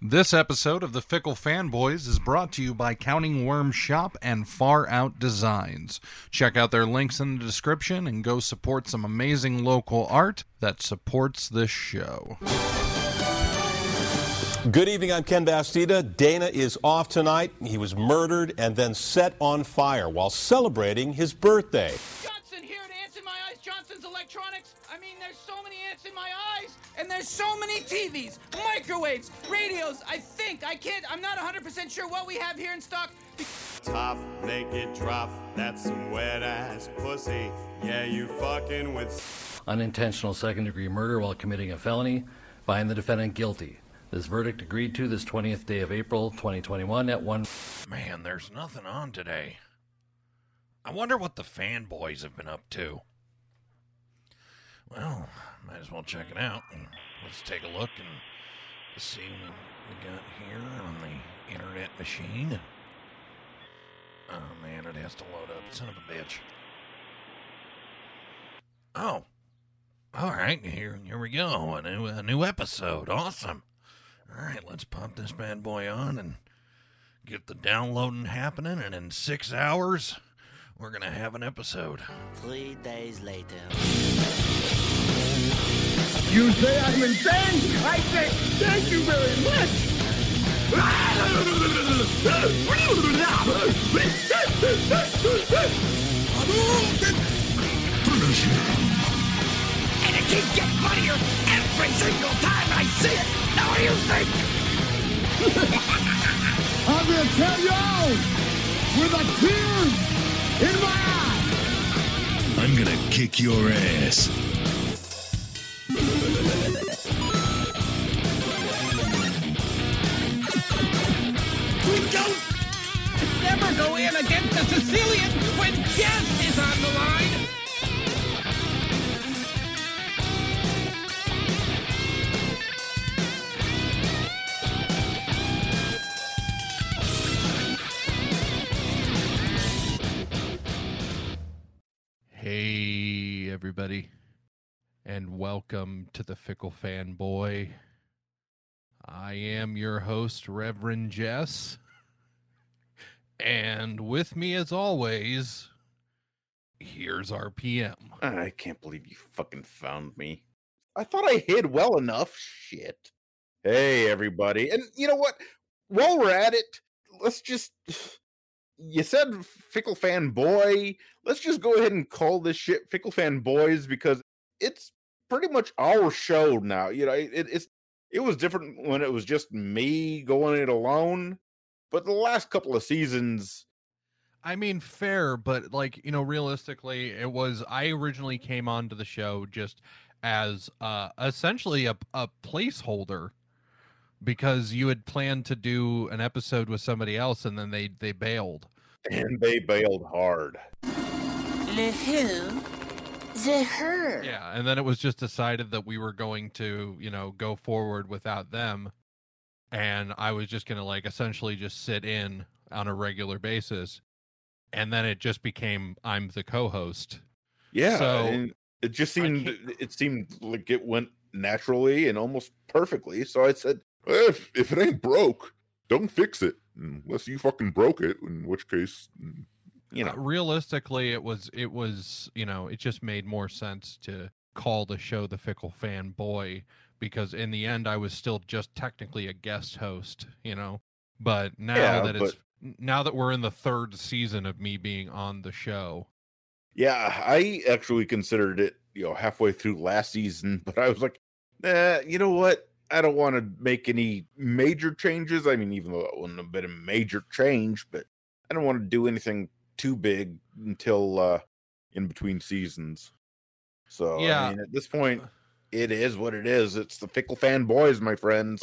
This episode of the Fickle Fanboys is brought to you by Counting Worm Shop and Far Out Designs. Check out their links in the description and go support some amazing local art that supports this show. Good evening, I'm Ken Bastida. Dana is off tonight. He was murdered and then set on fire while celebrating his birthday. Johnson here to Ants in My Eyes, Electronics. I mean, there's so many ants in my eyes, and there's so many TVs, microwaves, radios. I think, I can't, I'm not 100% sure what we have here in stock. Top naked drop, that's some wet ass pussy. Yeah, you fucking with. unintentional second degree murder while committing a felony, find the defendant guilty. This verdict agreed to this 20th day of April 2021 at 1 Man, there's nothing on today. I wonder what the fanboys have been up to. Well, might as well check it out. Let's take a look and see what we got here on the internet machine. Oh man, it has to load up. Son of a bitch. Oh. All right, here here we go. A new a new episode. Awesome. All right, let's pump this bad boy on and get the downloading happening, and in six hours, we're gonna have an episode. Three days later. You say I'm insane? I say thank you very much. And it keeps getting funnier every single time I see it. Now, what do you think? I'm gonna tell y'all with a tear in my eye. I'm gonna kick your ass. We don't never go in against a Sicilian when Jess is on the line. Hey, everybody, and welcome to the Fickle Fanboy. I am your host, Reverend Jess. And with me, as always, here's RPM. I can't believe you fucking found me. I thought I hid well enough. Shit. Hey, everybody. And you know what? While we're at it, let's just. You said Fickle Fan Boy. Let's just go ahead and call this shit Fickle Fan Boys because it's pretty much our show now. You know, it, it's it was different when it was just me going it alone. But the last couple of seasons, I mean, fair, but like, you know, realistically, it was. I originally came onto the show just as uh essentially a, a placeholder because you had planned to do an episode with somebody else and then they they bailed. and they bailed hard. Le who? The her. Yeah, and then it was just decided that we were going to, you know, go forward without them and I was just going to like essentially just sit in on a regular basis. And then it just became I'm the co-host. Yeah, So, and it just seemed it seemed like it went naturally and almost perfectly. So I said, If if it ain't broke, don't fix it unless you fucking broke it. In which case, you know, Uh, realistically it was it was you know it just made more sense to call the show the fickle fan boy because in the end i was still just technically a guest host you know but now Yeah, that it's now that we're in the third season of me being on the show yeah, I actually considered it, you know, halfway through last season, but I was like, eh, you know what? I don't want to make any major changes. I mean, even though it wouldn't have been a major change, but I don't want to do anything too big until uh in between seasons. So Yeah. I mean, at this point, it is what it is. It's the fickle fan boys, my friends.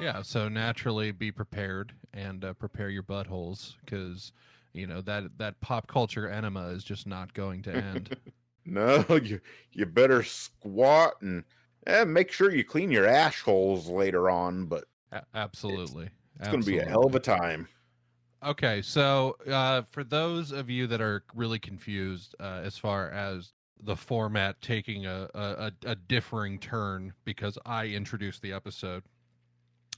yeah so naturally be prepared and uh, prepare your buttholes because you know that that pop culture enema is just not going to end No, you you better squat and eh, make sure you clean your ash holes later on. But A- absolutely it's going to be a hell of a time. Okay, so uh, for those of you that are really confused uh, as far as the format taking a a, a, a differing turn because I introduced the episode.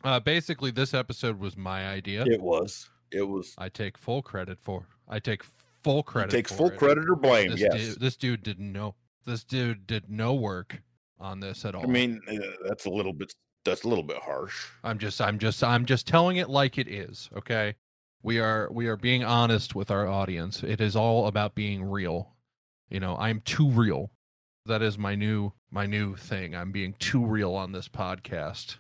Uh, basically, this episode was my idea. It was. It was. I take full credit for. I take full credit. takes for full it. credit or blame, This yes. dude, this dude did no. This dude did no work on this at all. I mean, uh, that's a little bit. That's a little bit harsh. I'm just I'm just I'm just telling it like it is, okay? We are we are being honest with our audience. It is all about being real. You know, I'm too real. That is my new my new thing. I'm being too real on this podcast.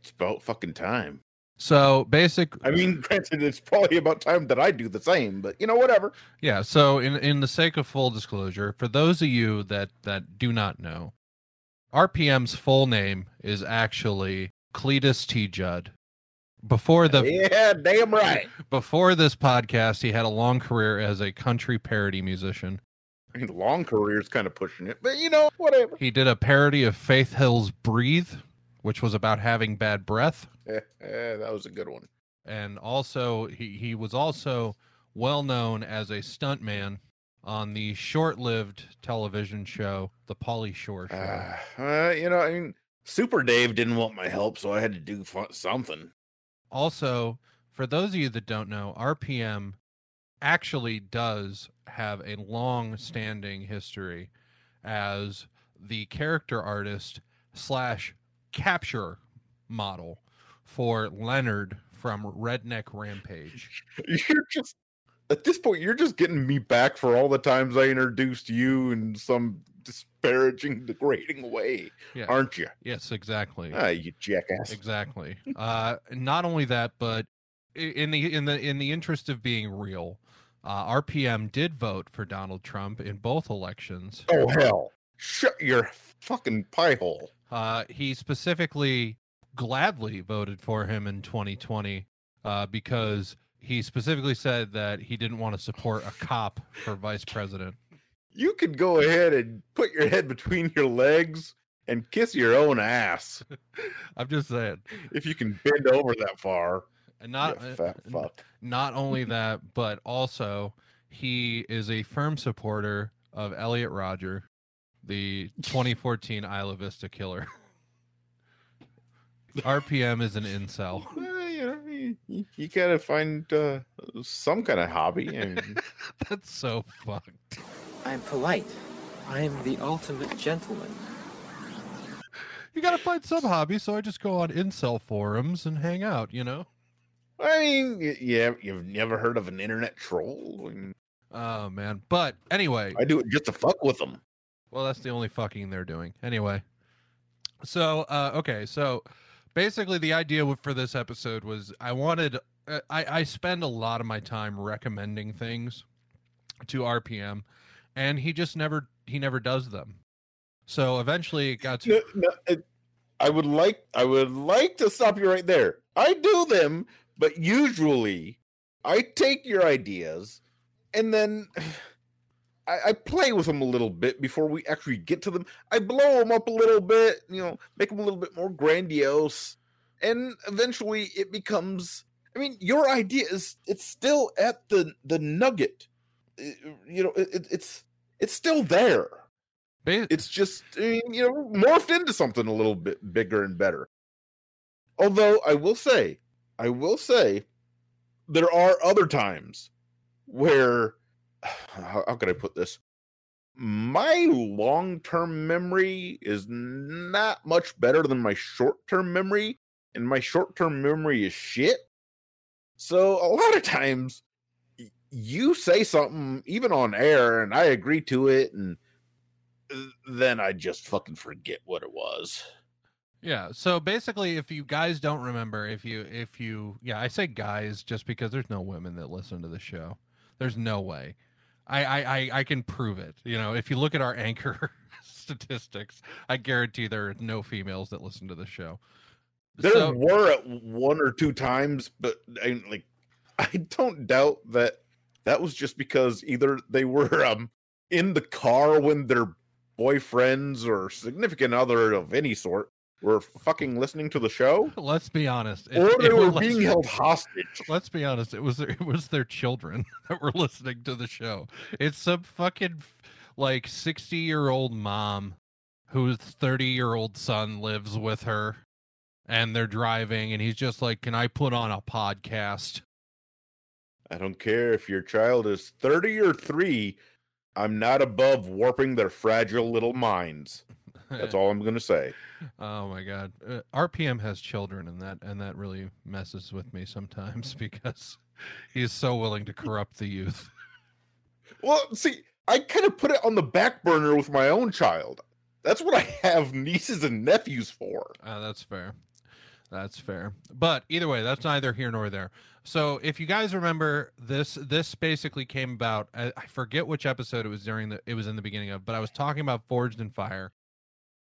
It's about fucking time. So, basic I mean, granted, it's probably about time that I do the same, but you know, whatever. Yeah, so in in the sake of full disclosure, for those of you that that do not know, RPM's full name is actually Cletus T. Judd. Before the Yeah, damn right. before this podcast, he had a long career as a country parody musician. I mean, long career is kind of pushing it, but you know, whatever. He did a parody of Faith Hill's "Breathe," which was about having bad breath, that was a good one. and also he he was also well known as a stuntman on the short-lived television show The Pauly Shore Show. Uh, uh, you know, I mean, Super Dave didn't want my help, so I had to do something. also, for those of you that don't know, RPM actually does have a long standing history as the character artist slash capture model for Leonard from Redneck Rampage. You're just at this point, you're just getting me back for all the times I introduced you in some disparaging, degrading way, Yeah. aren't you? Yes, exactly. Ah, you jackass. Exactly. Uh, not only that, but in the in the in the interest of being real, uh, RPM did vote for Donald Trump in both elections. Oh hell! Shut your fucking pie hole. Uh, he specifically gladly voted for him in 2020 uh, because he specifically said that he didn't want to support a cop for vice president. You could go ahead and put your head between your legs and kiss your own ass I'm just saying. if you can bend over that far. And not uh, fat n- fuck. not only that, but also he is a firm supporter of Elliot Rodger, the 2014 Isla Vista killer. RPM is an incel. Well, you know, you, you, you gotta find uh, some kind of hobby. And That's so fucked. I'm polite. I am the ultimate gentleman. You gotta find some hobby, so I just go on incel forums and hang out, you know? I mean, yeah, you've never heard of an internet troll? I, mean, Oh man. But anyway, I do it just to fuck with them. Well, that's the only fucking they're doing. Anyway. So, uh okay, so basically the idea for this episode was I wanted uh, I I spend a lot of my time recommending things to RPM and he just never he never does them. So eventually it got to No, no, I would like, I would like to stop you right there. I do them, but usually I take your ideas and then I, I play with them a little bit before we actually get to them. I blow them up a little bit, you know, make them a little bit more grandiose, and eventually it becomes. I mean, your idea is it's still at the the nugget. You know, it- it's it's still there. It's just you know morphed into something a little bit bigger and better. Although I will say, I will say, there are other times where how, how can I put this? My long term memory is not much better than my short term memory, and my short term memory is shit. So a lot of times you say something even on air and I agree to it and uh, then I just fucking forget what it was. Yeah. So basically, if you guys don't remember, if you, if you, yeah, I say guys just because there's no women that listen to the show. There's no way. I, I, I, I can prove it. You know, if you look at our anchor statistics, I guarantee there are no females that listen to the show. There So- were at one or two times, but I like I don't doubt that that was just because either they were um in the car when their boyfriends or significant other of any sort were fucking listening to the show, Let's be honest. it- or they it were being held hostage. Let's be honest. It was their, it was their children that were listening to the show. It's some fucking like sixty year old mom whose thirty year old son lives with her, and they're driving, and he's just like, "Can I put on a podcast?" I don't care if your child is 30 or 3. I'm not above warping their fragile little minds. That's all I'm going to say. Oh my god, uh, RPM has children, and that and that really messes with me sometimes because he's so willing to corrupt the youth. Well, see, I kind of put it on the back burner with my own child. That's what I have nieces and nephews for. Uh, that's fair. That's fair. But either way, that's neither here nor there. So if you guys remember this, this basically came about. I, I forget which episode it was during the. It was in the beginning of, but I was talking about Forged in Fire,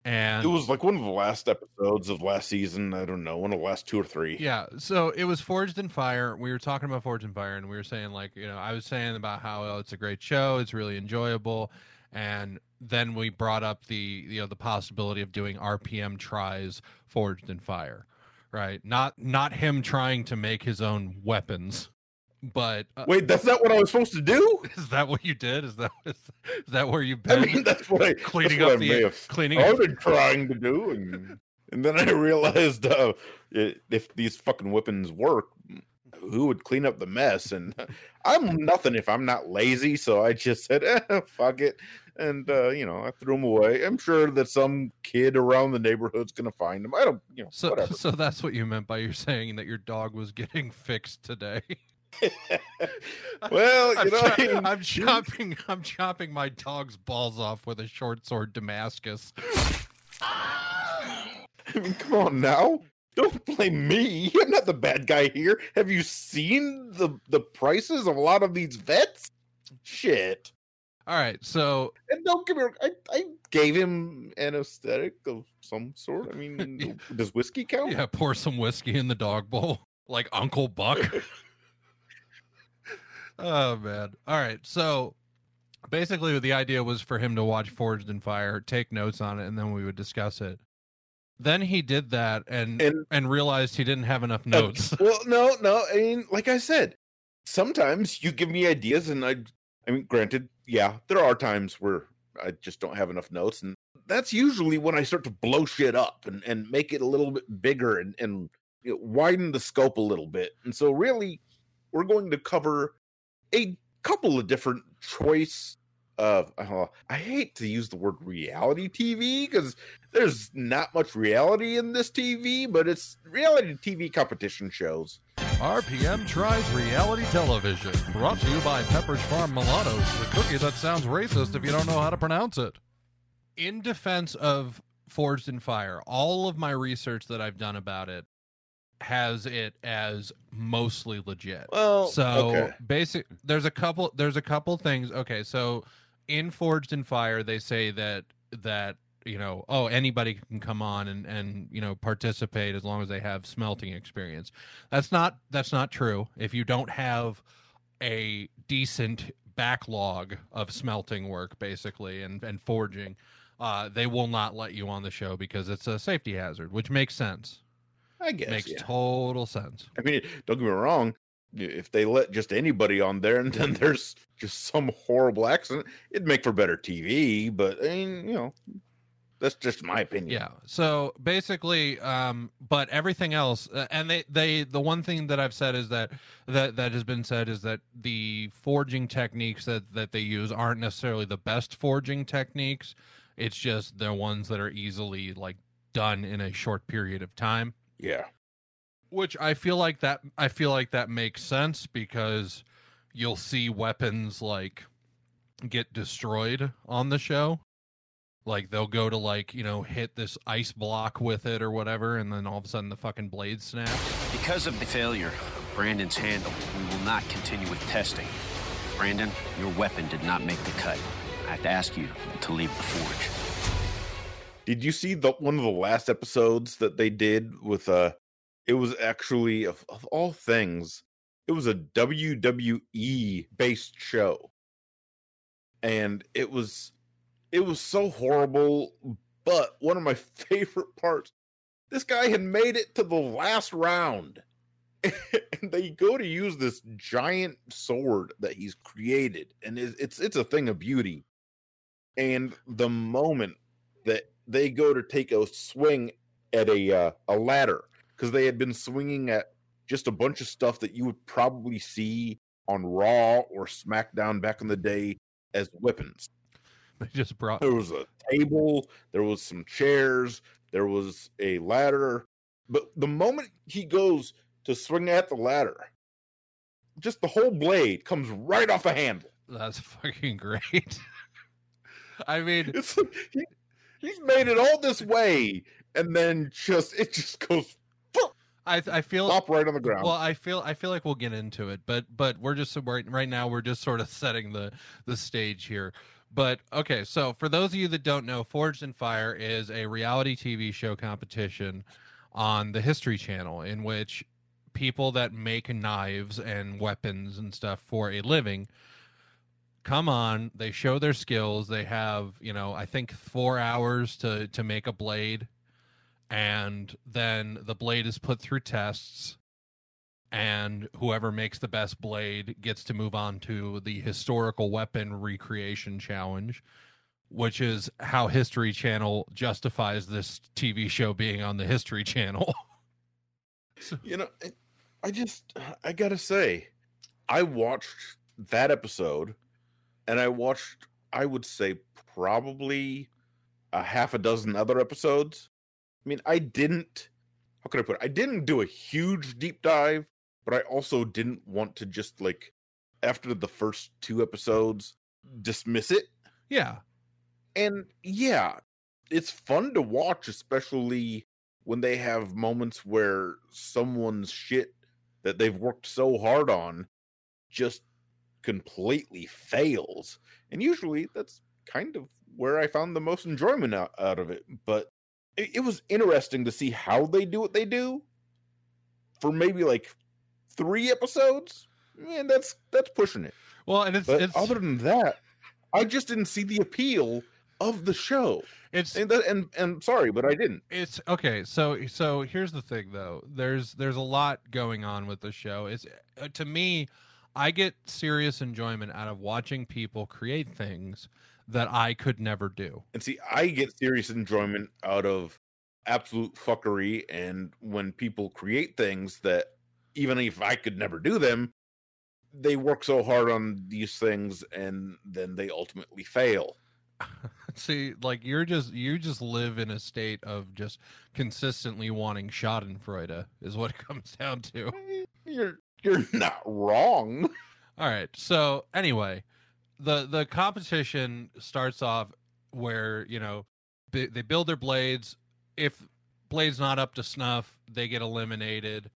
and It was like one of the last episodes of last season. I don't know, one of the last two or three. Yeah, so it was Forged in Fire. We were talking about Forged in Fire, and we were saying like, you know, I was saying about how oh, it's a great show, it's really enjoyable, and then we brought up the you know the possibility of doing RPM tries Forged in Fire, right? Not not him trying to make his own weapons, but uh, Wait, that's not what I was supposed to do? is that what you did? Is that is, that where you've I been? mean, that's what I cleaning what up I the have cleaning up started trying to do, and and then I realized uh, i- if these fucking weapons work, who would clean up the mess? And I'm nothing if I'm not lazy, so I just said, eh, "Fuck it," and uh, you know, I threw them away. I'm sure that some kid around the neighborhood's gonna find them. I don't, you know, So whatever. so that's what you meant by you saying that your dog was getting fixed today. Well, you I'm, know, chop- I mean, I'm chopping I'm chopping my dog's balls off with a short sword Damascus. I mean, come on now. Don't blame me. I'm not the bad guy here. Have you seen the the prices of a lot of these vets? Shit. All right, so And don't get me I, I gave him anesthetic of some sort. I mean, does whiskey count? yeah, pour some whiskey in the dog bowl like Uncle Buck. Oh man. All right, so basically the idea was for him to watch Forged in Fire, take notes on it, and then we would discuss it. Then he did that and and, And- realized he didn't have enough notes. Well, no, no. I mean, like I said, sometimes you give me ideas, and I, I mean, granted, yeah, there are times where I just don't have enough notes, and that's usually when I start to blow shit up and and make it a little bit bigger and and you know, widen the scope a little bit. And so, really, we're going to cover a couple of different choice of. Uh, I hate to use the word reality TV because there's not much reality in this TV, but it's reality TV competition shows. RPM tries reality television. Brought to you by Pepperidge Farm Mulattoes, the cookie that sounds racist if you don't know how to pronounce it. In defense of Forged in Fire, all of my research that I've done about it has it as mostly legit. Well, so okay. basic there's a couple there's a couple things. Okay, so in Forged in Fire they say that that you know, oh, anybody can come on and and you know participate as long as they have smelting experience. That's not that's not true. If you don't have a decent backlog of smelting work, basically, and and forging, uh, they will not let you on the show because it's a safety hazard, which makes sense. I guess makes yeah. total sense. I mean, don't get me wrong. If they let just anybody on there and then there's just some horrible accident, it'd make for better TV. But I mean, you know, that's just my opinion. Yeah. So basically, um, but everything else, uh, and they, they, the one thing that I've said is that that that has been said is that the forging techniques that that they use aren't necessarily the best forging techniques. It's just they're ones that are easily like done in a short period of time. Yeah. Which I feel like that I feel like that makes sense because you'll see weapons like get destroyed on the show. Like they'll go to like, you know, hit this ice block with it or whatever, and then all of a sudden the fucking blade snaps. Because of the failure of Brandon's handle, we will not continue with testing. Brandon, your weapon did not make the cut. I have to ask you to leave the forge. Did you see the one of the last episodes that they did with uh it was actually of, of all things, it was a WWE based show. And it was it was so horrible, but one of my favorite parts This guy had made it to the last round. and they go to use this giant sword that he's created, and it's it's, it's a thing of beauty. And the moment that they go to take a swing at a uh, a ladder, because they had been swinging at just a bunch of stuff that you would probably see on Raw or SmackDown back in the day as weapons. They just brought There was a table, there was some chairs, there was a ladder. But the moment he goes to swing at the ladder, just the whole blade comes right off the handle. That's fucking great. I mean, It's like he, he's made it all this way, and then just it just goes I I feel Flop right on the ground. Well, I feel I feel like we'll get into it, but but we're just right right now we're just sort of setting the the stage here. But okay, so for those of you that don't know, Forged in Fire is a reality TV show competition on the History Channel in which people that make knives and weapons and stuff for a living come on, they show their skills, they have, you know, I think 4 hours to to make a blade and then the blade is put through tests and whoever makes the best blade gets to move on to the historical weapon recreation challenge which is how history channel justifies this tv show being on the history channel. You know, I just I gotta say, I watched that episode, and I watched I would say probably a half a dozen other episodes. I mean, I didn't. How could I put it? I didn't do a huge deep dive, but I also didn't want to just like after the first two episodes dismiss it. yeah And yeah, it's fun to watch, especially when they have moments where someone's shit that they've worked so hard on just completely fails. And usually that's kind of where I found the most enjoyment out, out of it. But it, it was interesting to see how they do what they do for maybe like three episodes. Man, that's that's pushing it. well and it's But it's other than that, I just didn't see the appeal of the show. it's And that, and and sorry, but I didn't. it's okay so so here's the thing though there's there's a lot going on with the show it's uh, to me i get serious enjoyment out of watching people create things that i could never do And see, I get serious enjoyment out of absolute fuckery and when people create things that even if I could never do them, they work so hard on these things and then they ultimately fail. see like you're just you just live in a state of just consistently wanting schadenfreude is what it comes down to You're you're not wrong. All right. So anyway, the the competition starts off where you know they build their blades. If blade's not up to snuff, they get eliminated.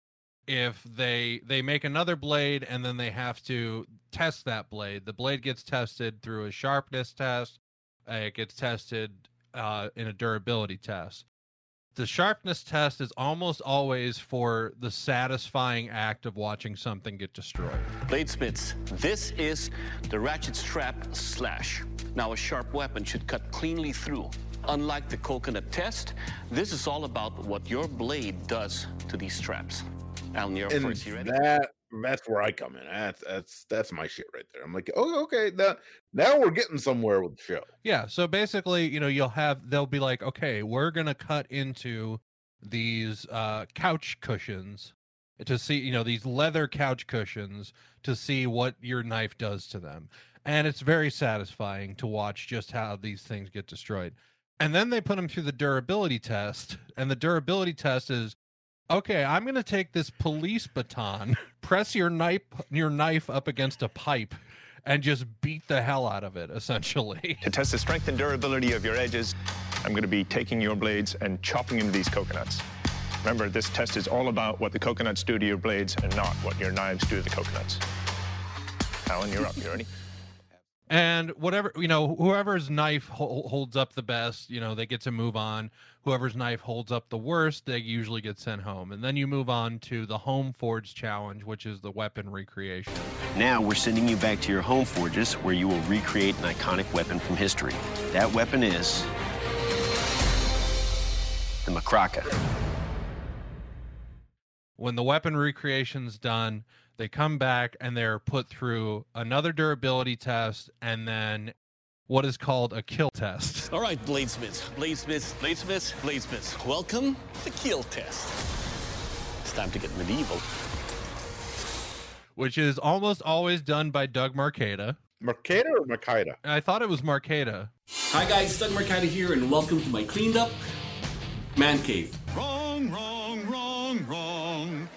If they they make another blade and then they have to test that blade, the blade gets tested through a sharpness test. Uh, it gets tested uh, in a durability test. The sharpness test is almost always for the satisfying act of watching something get destroyed. Bladesmiths, this is the ratchet strap slash. Now, a sharp weapon should cut cleanly through. Unlike the coconut test, this is all about what your blade does to these straps. Alan, you're first. You ready? that that's where I come in. That's that's that's my shit right there. I'm like, oh, okay, now now we're getting somewhere with the show. Yeah. So basically, you know, you'll have they'll be like, okay, we're gonna cut into these uh couch cushions to see, you know, these leather couch cushions to see what your knife does to them. And it's very satisfying to watch just how these things get destroyed. And then they put them through the durability test, and the durability test is okay, I'm going to take this police baton, press your knife your knife up against a pipe and just beat the hell out of it essentially. To test the strength and durability of your edges, I'm going to be taking your blades and chopping into these coconuts. Remember, this test is all about what the coconuts do to your blades and not what your knives do to the coconuts. Alan, you're up. You ready? And whatever, you know, whoever's knife holds up the best, you know, they get to move on. Whoever's knife holds up the worst, they usually get sent home. And then you move on to the Home Forge Challenge, which is the weapon recreation. Now we're sending you back to your home forges where you will recreate an iconic weapon from history. That weapon is the Macraca. when the weapon recreation's done, they come back and they're put through another durability test and then what is called a kill test. All right, bladesmiths, bladesmiths, bladesmiths, bladesmiths. Welcome to the kill test. It's time to get medieval. which is almost always done by Doug Marcaida. Marcaida or Makida? I thought it was Marcaida. Hi guys, Doug Marcaida here, and welcome to my cleaned up man cave. Wrong, wrong, wrong, wrong.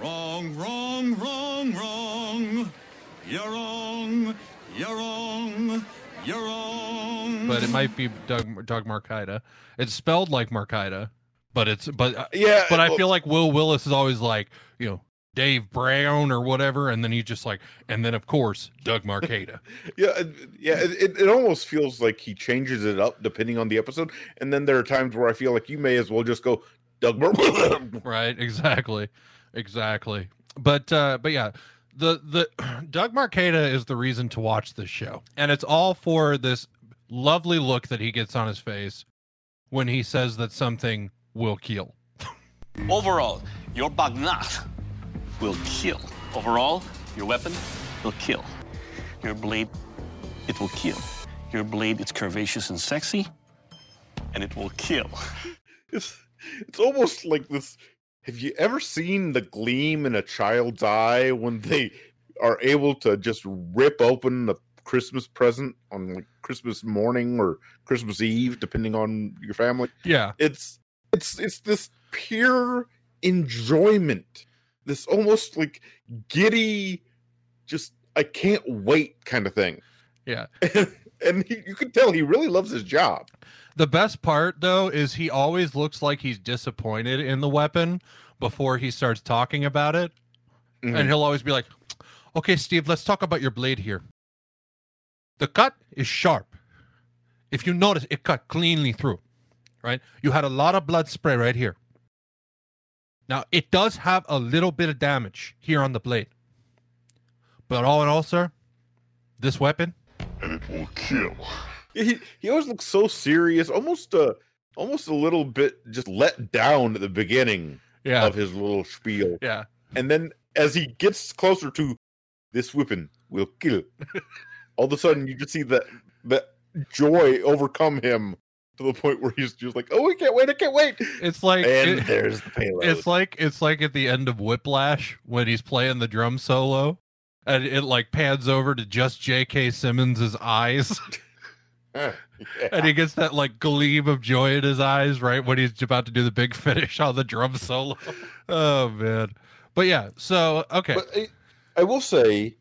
Wrong, wrong, wrong, wrong. You're wrong. You're wrong. You're wrong. But it might be Doug Doug. It's spelled like Marcaida, but it's but uh, Yeah, But I well- feel like Wil Willis is always like you know Dave Brown or whatever, and then he's just like, and then of course Doug Marcaida. Yeah, yeah. It, it, almost feels like he changes it up depending on the episode, and then there are times where I feel like you may as well just go Doug. Right exactly exactly but uh but yeah the the doug marcaida is the reason to watch this show and it's all for this lovely look that he gets on his face when he says that something will kill Overall, your bagnat will kill. Overall, your weapon will kill. Your blade, it will kill. Your blade, it's curvaceous and sexy, and it will kill. it's it's almost like this. Have you ever seen the gleam in a child's eye when they are able to just rip open the Christmas present on like Christmas morning or Christmas Eve, depending on your family? yeah It's it's it's this pure enjoyment, this almost like giddy, just I can't wait kind of thing. yeah and he, you can tell he really loves his job. The best part though is he always looks like he's disappointed in the weapon before he starts talking about it. Mhm. and he'll always be like okay steve let's talk about your blade here. The cut is sharp. If you notice it cut cleanly through right? You had a lot of blood spray right here. Now it does have a little bit of damage here on the blade. But all in all sir this weapon And it will kill. He he always looks so serious, almost uh almost a little bit just let down at the beginning Yeah. of his little spiel. Yeah. And then as he gets closer to this weapon will kill, all of a sudden you just see that that joy overcome him to the point where he's just like, "Oh, I can't wait! I can't wait!" It's like and it- there's the payload. It's like it's like at the end of Whiplash when he's playing the drum solo, and it like pans over to just J.K. Simmons's eyes, and he gets that like gleam of joy in his eyes right when he's about to do the big finish on the drum solo. Oh man, but yeah. So okay, But I, I will say,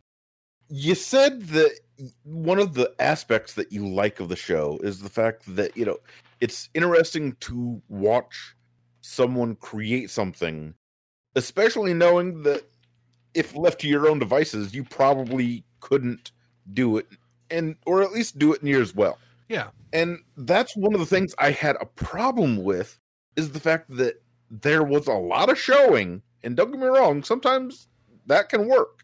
you said that one of the aspects that you like of the show is the fact that you know it's interesting to watch someone create something, especially knowing that if left to your own devices, you probably couldn't do it, and or at least do it near as well. yeah, And that's one of the things I had a problem with is the fact that there was a lot of showing, and don't get me wrong, sometimes that can work,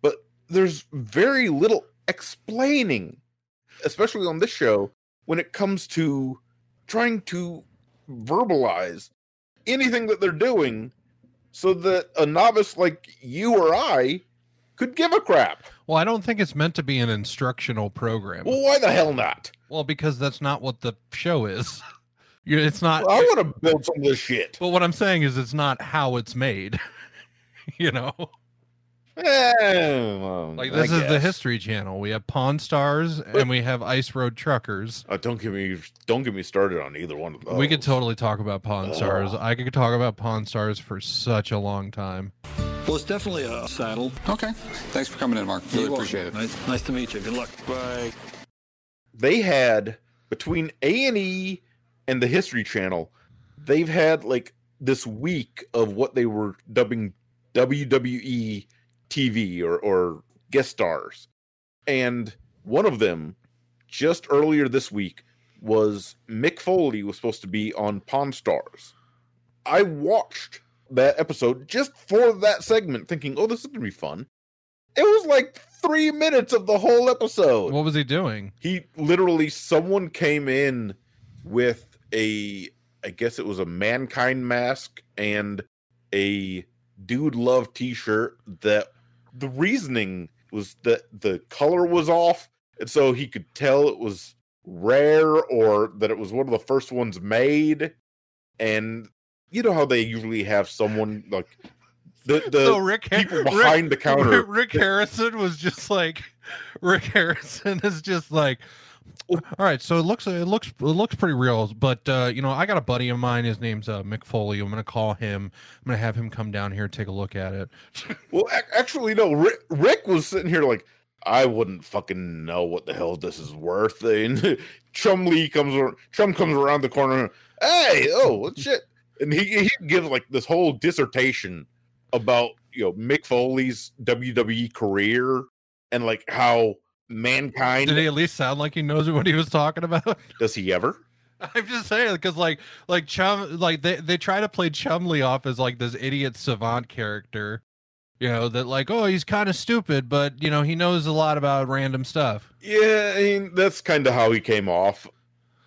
but there's very little explaining, especially on this show, when it comes to trying to verbalize anything that they're doing so that a novice like you or I could give a crap. Well, I don't think it's meant to be an instructional program. Well, why the hell not? Well, because that's not what the show is. It's not. Well, I want to build some of this shit. But what I'm saying is, it's not how it's made. you know, Eh, well, like I this is the. History Channel. We have Pawn Stars and we have Ice Road Truckers. Uh, don't get me don't get me started on either one of those. We could totally talk about Pawn Stars. I could talk about Pawn Stars for such a long time. Well, it's definitely a saddle. Okay. Thanks for coming in, Mark. Really You're appreciate it. Nice, nice to meet you. Good luck. Bye. they had between A and E and the History Channel, they've had like this week of what they were dubbing WWE TV or or guest stars, and one of them just earlier this week was Mick Foley was supposed to be on Pawn Stars. I watched that episode just for that segment, thinking, "Oh, this is gonna be fun." It was like three minutes of the whole episode. What was he doing? He literally, someone came in with a, I guess it was a mankind mask and a dude love t-shirt that the reasoning was that the color was off and so he could tell it was rare or that it was one of the first ones made and you know how they usually have someone like the, the so Rick people Rick- behind the counter Rick, Harrison was just like Rick Harrison is just like all right so it looks it looks it looks pretty real but uh you know i got a buddy of mine his name's uh mick foley i'm gonna call him i'm gonna have him come down here and take a look at it Well, ac- actually, no. Rick, Rick was sitting here like, I wouldn't fucking know what the hell this is worth. And Chumley comes, Chum comes around the corner. Hey, oh, what shit? And he he gives like this whole dissertation about you know Mick Foley's WWE career and like how mankind did he at least sound like he knows what he was talking about does he ever? i'm just saying because like like chum like they, they try to play chumley off as like this idiot savant character you know that like oh he's kind of stupid but you know he knows a lot about random stuff Yeah, I mean that's kind of how he came off.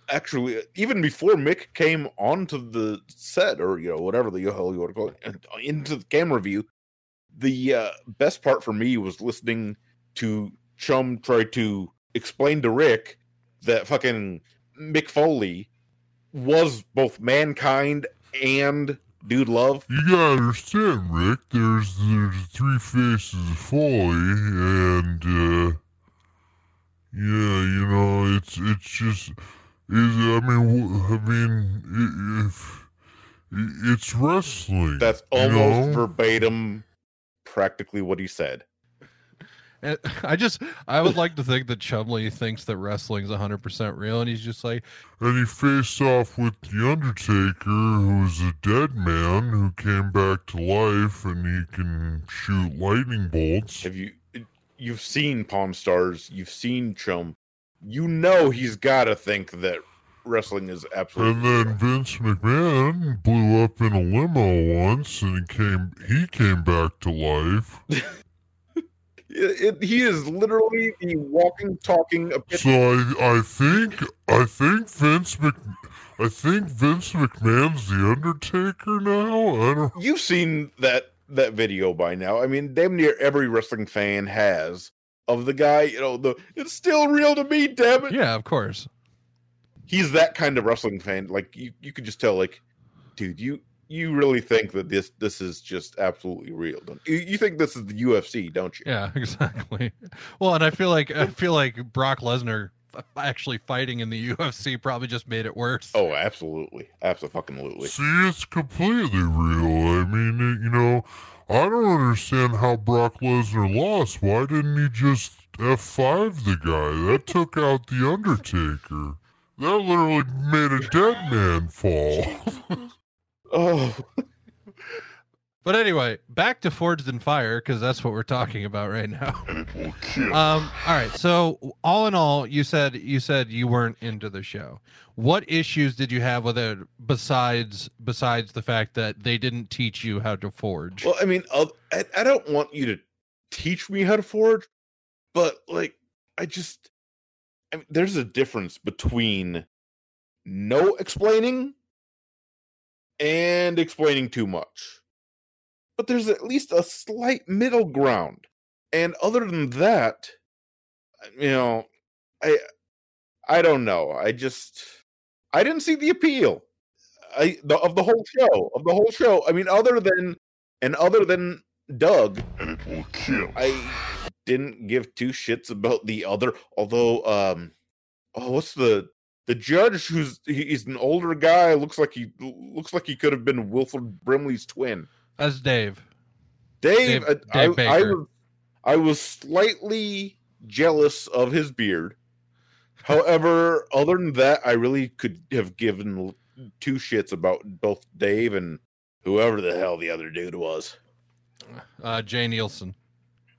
Actually, even before Mick came onto the set, or you know whatever the hell you want to call it, into the camera view, the uh, best part for me was listening to Chum try to explain to Rick that fucking Mick Foley was both mankind and dude love. You gotta understand, Rick. There's there's three faces of Foley, and uh, yeah, you know, it's it's just, is I mean, I mean, if it's wrestling. That's you almost know? verbatim, practically what he said. And I just I would like to think that Chumley thinks that wrestling's 100% real and he's just like And he faced off with The Undertaker, who's a dead man who came back to life and he can shoot lightning bolts. Have you you've seen Pawn Stars, you've seen Chum, you know he's gotta think that wrestling is absolutely And then Vince McMahon blew up in a limo once and he came he came back to life. It, it- he is literally the walking, talking. So I I think I think Vince Mc I think Vince McMahon's the Undertaker now. I don't You've seen that that video by now. I mean, damn near every wrestling fan has of the guy. You know, the it's still real to me. Damn it. Yeah, of course. He's that kind of wrestling fan. Like you, you could just tell. Like, dude, you you really think that this this is just absolutely real? Don't you? You think this is the UFC, don't you? Yeah, exactly. Well, and I feel like I feel like Brock Lesnar actually fighting in the UFC probably just made it worse. Oh, absolutely, absolutely. see it's completely real. I mean, you know, I don't understand how Brock Lesnar lost. Why didn't he just F5 the guy? That took out the Undertaker. That literally made a dead man fall. oh. But anyway, back to Forged in Fire because that's what we're talking about right now. Um, all right. So all in all, you said you said you weren't into the show. What issues did you have with it besides besides the fact that they didn't teach you how to forge? Well, I mean, i I, I don't want you to teach me how to forge, but like, I just, I mean, there's a difference between no explaining and explaining too much. But there's at least a slight middle ground. And other than that, you know, I I don't know. I just I didn't see the appeal. I the, of the whole show, of the whole show. I mean, other than and other than Doug, it will kill. I didn't give two shits about the other. Although, um, oh, what's the the judge? Who's he's an older guy. Looks like he looks like he could have been Wilford Brimley's twin. As Dave. Dave, Dave- I, Dave I, I was I was slightly jealous of his beard. However, other than that, I really could have given two shits about both Dave and whoever the hell the other dude was. Uh, Jay Neilson.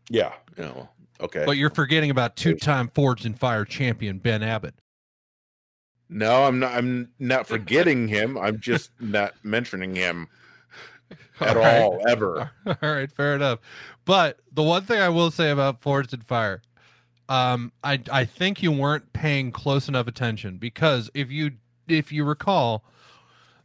Yeah, you know, okay. But you're forgetting about two-time Forged in Fire champion Ben Abbott. No, I'm not. I'm not forgetting him. I'm just not mentioning him at All right. all, ever. All right, fair enough. But the one thing I will say about in Fire, um, I I think you weren't paying close enough attention because if you if you recall,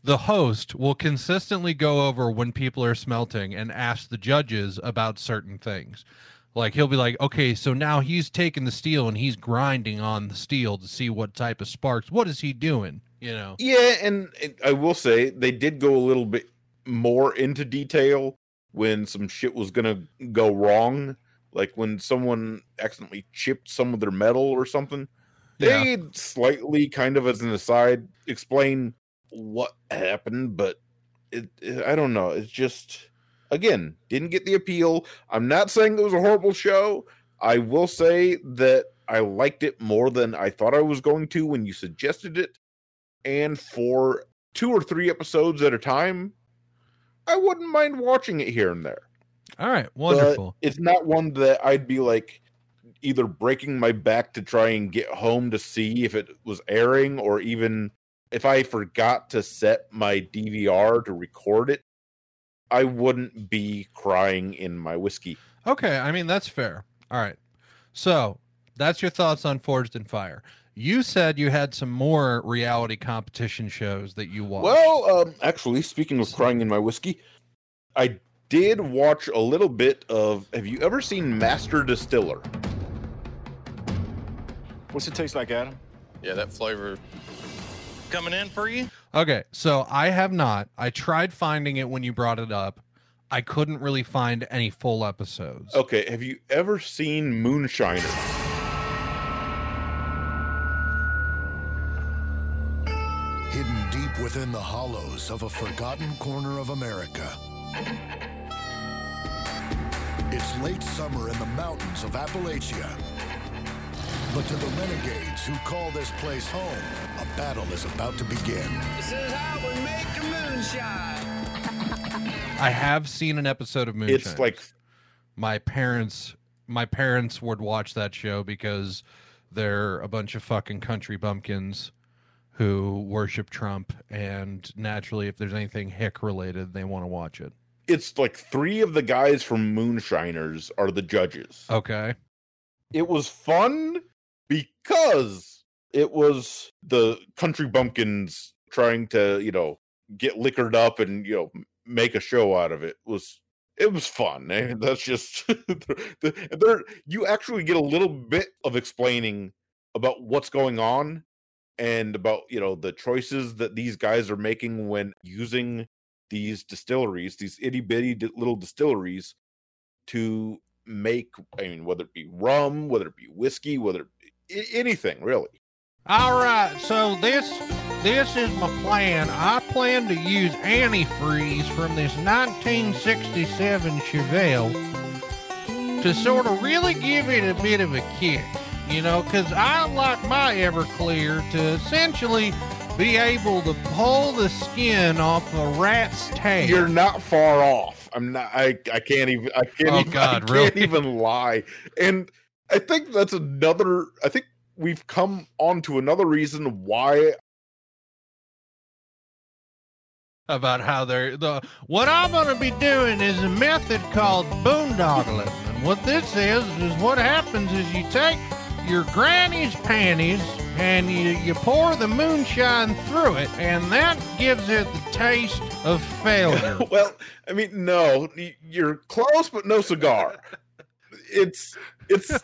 the host will consistently go over when people are smelting and ask the judges about certain things. Like he'll be like, okay, so now he's taking the steel and he's grinding on the steel to see what type of sparks. What is he doing? You know? Yeah, and I will say they did go a little bit more into detail when some shit was gonna go wrong, like when someone accidentally chipped some of their metal or something. Yeah. They slightly, kind of as an aside, explain what happened, but it, it- I don't know. It's just again didn't get the appeal. I'm not saying it was a horrible show. I will say that I liked it more than I thought I was going to when you suggested it and for two or three episodes at a time, I wouldn't mind watching it here and there. All right, But wonderful. it's not one that I'd be like either breaking my back to try and get home to see if it was airing or even if I forgot to set my DVR to record it, I wouldn't be crying in my whiskey. Okay, I mean that's fair. All right. So that's your thoughts on Forged in Fire. You said you had some more reality competition shows that you watched. Well, um, actually, speaking of crying in my whiskey, I did watch a little bit of. Have you ever seen Master Distiller? What's it taste like, Adam? Yeah, that flavor coming in for you. Okay, so I have not. I tried finding it when you brought it up. I couldn't really find any full episodes. Okay, have you ever seen Moonshiner? Within the hollows of a forgotten corner of America. It's late summer in the mountains of Appalachia. But to the renegades who call this place home, a battle is about to begin. This is how we make the moonshine. I have seen an episode of Moonshine. It's like my parents my parents would watch that show because they're a bunch of fucking country bumpkins who worship Trump and naturally if there's anything hick related they want to watch it. It's like three of the guys from Moonshiners are the judges. Okay. It was fun because it was the country bumpkins trying to, you know, get liquored up and, you know, make a show out of it. It was it was fun. And that's just there you actually get a little bit of explaining about what's going on and about, you know, the choices that these guys are making when using these distilleries, these itty bitty little distilleries to make I mean whether it be rum, whether it be whiskey, whether it be anything really. All right, so this this is my plan. I plan to use antifreeze from this 1967 Chevelle to sort of really give it a bit of a kick, you know, because I like my Everclear to essentially be able to pull the skin off a rat's tail. You're not far off. I'm not I I can't even I can't Oh, even God, I can't even lie. And I think that's another I think we've come on to another reason why about how they're the what I'm gonna be doing is a method called boondoggling. And what this is is what happens is you take your granny's panties and you, you pour the moonshine through it, and that gives it the taste of failure. well, I mean, no, you're close, but no cigar. It's it's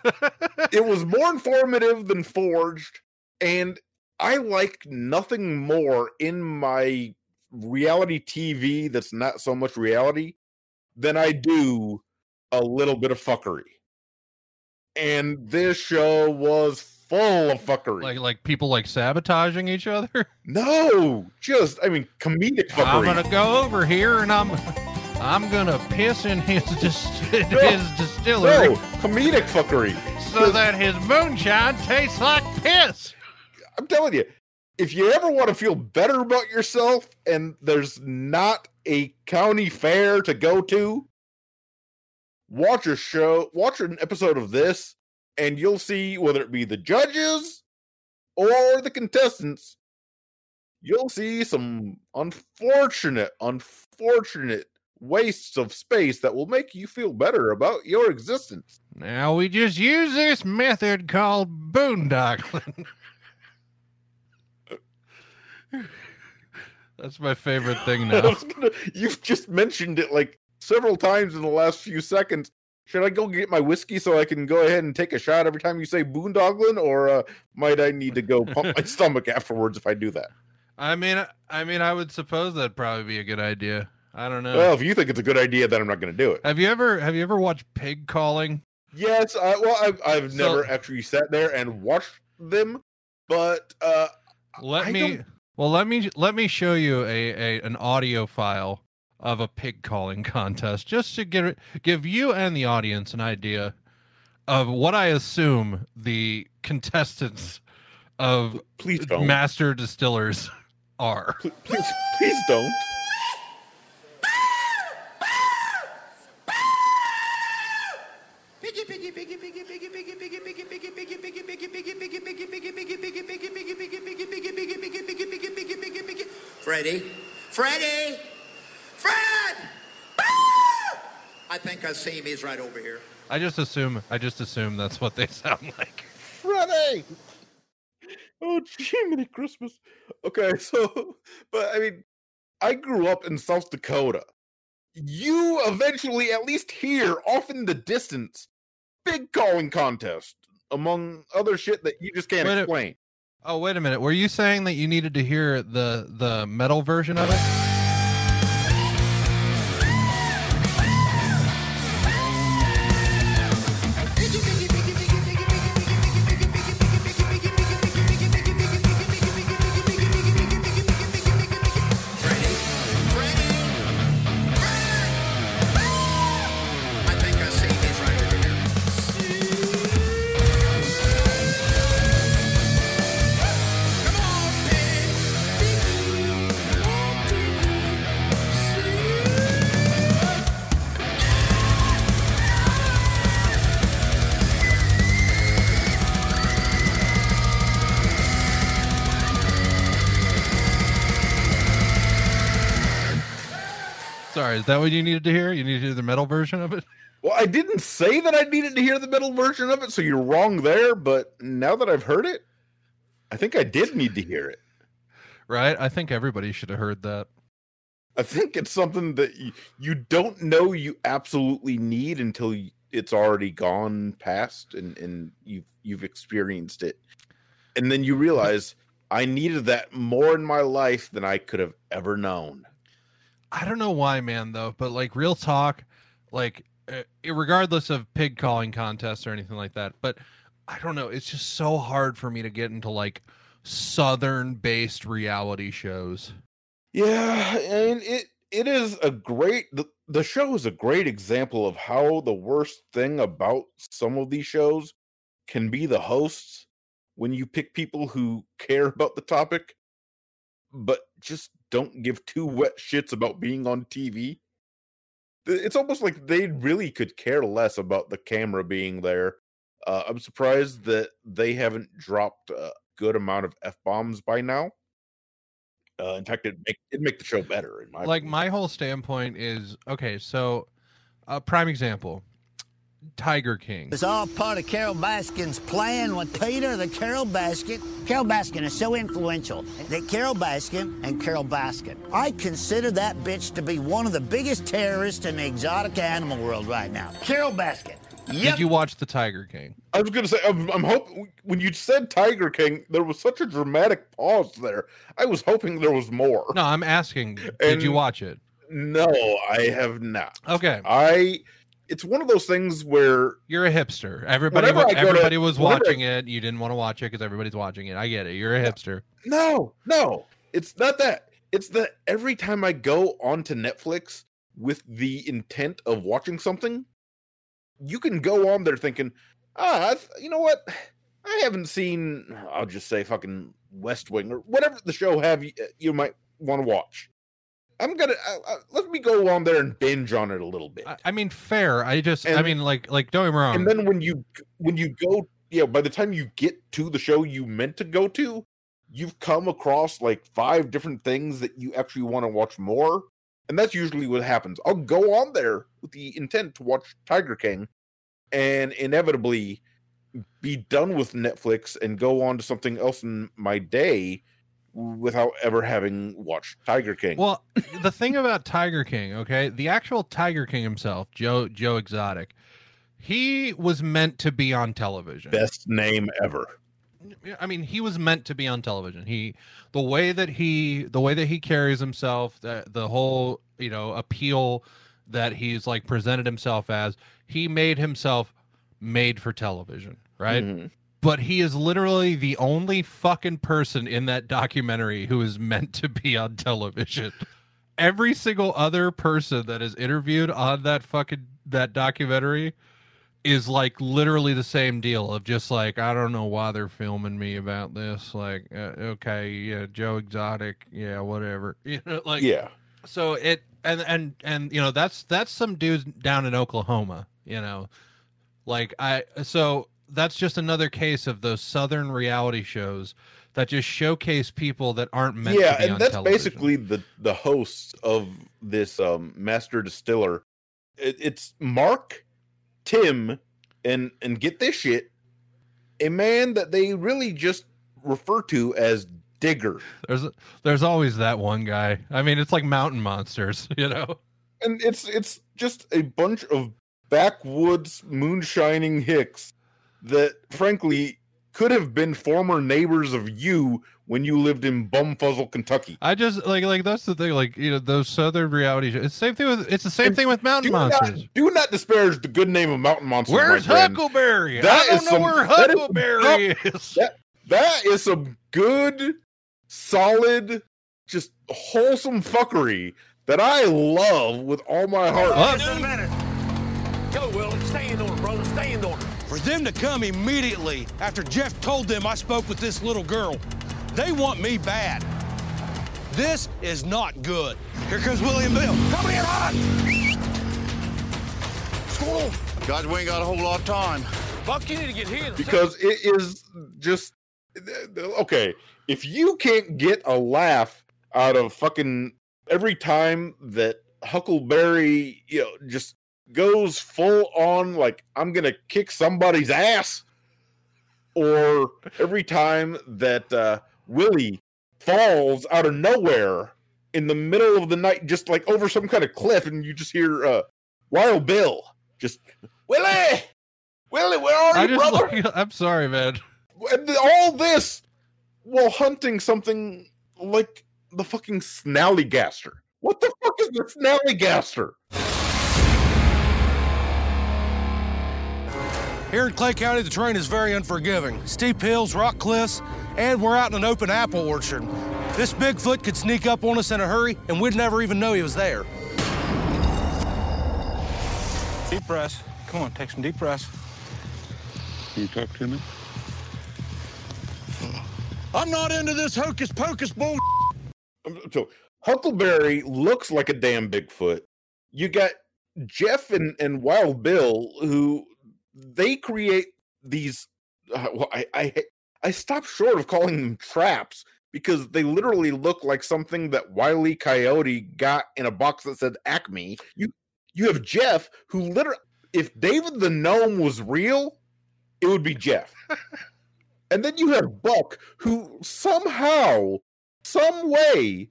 it was more informative than forged, and I like nothing more in my reality TV that's not so much reality than I do a little bit of fuckery. And this show was full of fuckery. like like people like sabotaging each other. no, just I mean comedic fuckery. I'm gonna go over here and I'm I'm gonna piss in his dis- his distillery No, comedic fuckery. so that his moonshine tastes like piss. I'm telling you, if you ever want to feel better about yourself and there's not a county fair to go to, watch a show, watch an episode of this, and you'll see whether it be the judges or the contestants, you'll see some unfortunate, unfortunate wastes of space that will make you feel better about your existence. Now we just use this method called boondoggling. That's my favorite thing now. gonna- you've just mentioned it like several times in the last few seconds. Should I go get my whiskey so I can go ahead and take a shot every time you say boondogglin, or uh, might I need to go pump my stomach afterwards if I do that? I mean, I mean, I would suppose that'd probably be a good idea. I don't know. Well, if you think it's a good idea, then I'm not going to do it. have you ever have you ever watched pig calling? Yes, I, well, I've, I've So- never actually sat there and watched them, but uh, Let I me don't- well let me let me show you a, a an audio file of a pig calling contest just to get, give you and the audience an idea of what I assume the contestants of please don't. master distillers are. Please, please, don't. Freddie, Freddie. Fred! Ah! I think I see him. He's right over here. I just assume I just assume that's what they sound like. Friday. Oh, Jiminy Christmas. Okay, so, but I mean, I grew up in South Dakota. You eventually at least hear off in the distance big calling contest, among other shit that you just can't Wait a- explain. Oh wait a minute. Were you saying that you needed to hear the the metal version of it? Sorry, is that what you needed to hear? You needed to hear the metal version of it? Well, I didn't say that I needed to hear the metal version of it, so you're wrong there. But now that I've heard it, I think I did need to hear it. Right? I think everybody should have heard that. I think it's something that you, you don't know you absolutely need until it's already gone past and, and you've you've experienced it. And then you realize I needed that more in my life than I could have ever known. I don't know why, man, though, but like real talk, like uh, regardless of pig calling contests or anything like that, but I don't know. It's just so hard for me to get into like southern based reality shows. Yeah, and it it is a great the, the show is a great example of how the worst thing about some of these shows can be the hosts when you pick people who care about the topic but just don't give two wet shits about being on TV. It's almost like they really could care less about the camera being there. Uh, I'm surprised that they haven't dropped a good amount of f bombs by now. Uh, in fact, it make it make the show better. In my like my whole standpoint is okay. So, a prime example, Tiger King. It's all part of Carole Baskin's plan with Peter the Carole Baskin. Carole Baskin is so influential that Carole Baskin and Carole Baskin, I consider that bitch to be one of the biggest terrorists in the exotic animal world right now. Carole Baskin. Yep. Did you watch the Tiger King? I was gonna say, I'm, I'm hoping when you said Tiger King, there was such a dramatic pause there. I was hoping there was more. No, I'm asking. Did you watch it? No, I have not. Okay. I. It's one of those things where You're a hipster. Everybody, Whenever wa- to- everybody was I- watching it. You didn't want to watch it because everybody's watching it. I get it. You're a hipster. No, no, it's not that. It's that every time I go onto Netflix with the intent of watching something, you can go on there thinking, ah, I've, you know what? I haven't seen, I'll just say fucking West Wing or whatever the show have you, you might want to watch. I'm gonna uh, uh, let me go on there and binge on it a little bit. I mean, fair. I just, I mean, like, like, don't get me wrong. and then when you when you go yeah by the time you get to the show you meant to go to you've come across like five different things that you actually want to watch more and that's usually what happens i'll go on there with the intent to watch tiger king and inevitably be done with netflix and go on to something else in my day without ever having watched Tiger King. Well, the thing about Tiger King, okay, the actual Tiger King himself, Joe Joe Exotic, he was meant to be on television. Best name ever. I mean, he was meant to be on television. He, the way that he, the way that he carries himself, the the whole you know appeal that he's like presented himself as, he made himself made for television, right? Mhm. But he is literally the only fucking person in that documentary who is meant to be on television. Every single other person that is interviewed on that fucking that documentary is like literally the same deal of just like I don't know why they're filming me about this. Like, uh, okay, yeah, Joe Exotic, yeah, whatever. You know, like Yeah. So it and and and you know that's that's some dudes down in Oklahoma. You know, like I so that's just another case of those southern reality shows that just showcase people that aren't meant yeah, to be and on that's television. basically the the hosts of this um master distiller. It, it's Mark, Tim, and and get this shit, a man that they really just refer to as Digger. There's there's always that one guy. I mean, it's like mountain monsters, you know. and it's it's just a bunch of backwoods moonshining hicks that frankly could have been former neighbors of you when you lived in Bumfuzzle, Kentucky. I just like like that's the thing. Like you know those southern reality shows. It's the same thing with it's the same thing with mountain do monsters. Not, do not disparage the good name of Mountain Monsters. Where's. Huckleberry? That I don't is know some- where that is some Huckleberry top- is. That, that is some good, solid, just wholesome fuckery that I love with all my heart. Just a minute. Go, Willie. Stay in order, them to come immediately after Jeff told them I spoke with this little girl, they want me bad. This is not good. Here comes William Bill. Come here, hot. Squirrel. Guys, we ain't got a whole lot of time. Buck, you need to get here. because it is just okay. If you can't get a laugh out of fucking every time that Huckleberry, you know, just goes full on like I'm gonna kick somebody's ass, or every time that uh, Willie falls out of nowhere in the middle of the night, just like over some kind of cliff, and you just hear uh, Wild Bill just Willie, Willie, where are you, brother? Like, I'm sorry, man. And all this while hunting something like the fucking snallygaster. What the fuck is the snallygaster? Here in Clay County, the terrain is very unforgiving. Steep hills, rock cliffs, and we're out in an open apple orchard. This Bigfoot could sneak up on us in a hurry, and we'd never even know he was there. Deep breaths. Come on, take some deep breaths. Can you talk to me? I'm not into this hocus pocus bull. Um, so Huckleberry looks like a damn Bigfoot. You got Jeff and, and Wild Bill who they create these. Uh, well, I, I I stopped short of calling them traps because they literally look like something that Wiley Coyote got in a box that said Acme. You you have Jeff who literally, if David the gnome was real, it would be Jeff. and then you have Buck who somehow, some way,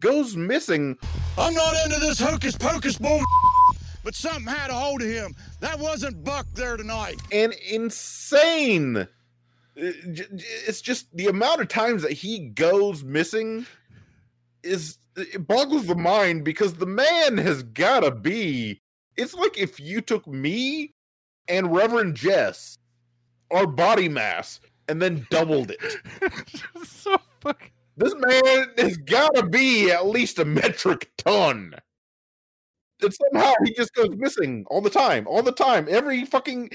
goes missing. I'm not into this hocus pocus bull. But something had a hold of him. That wasn't Buck there tonight. and insane. Uh, j- j- It's just the amount of times that he goes missing is it boggles the mind because the man has got to be. It's like if you took me and Reverend Jess, our body mass, and then doubled it. so fucking. This man has got to be at least a metric ton. And somehow he just goes missing all the time, all the time. Every fucking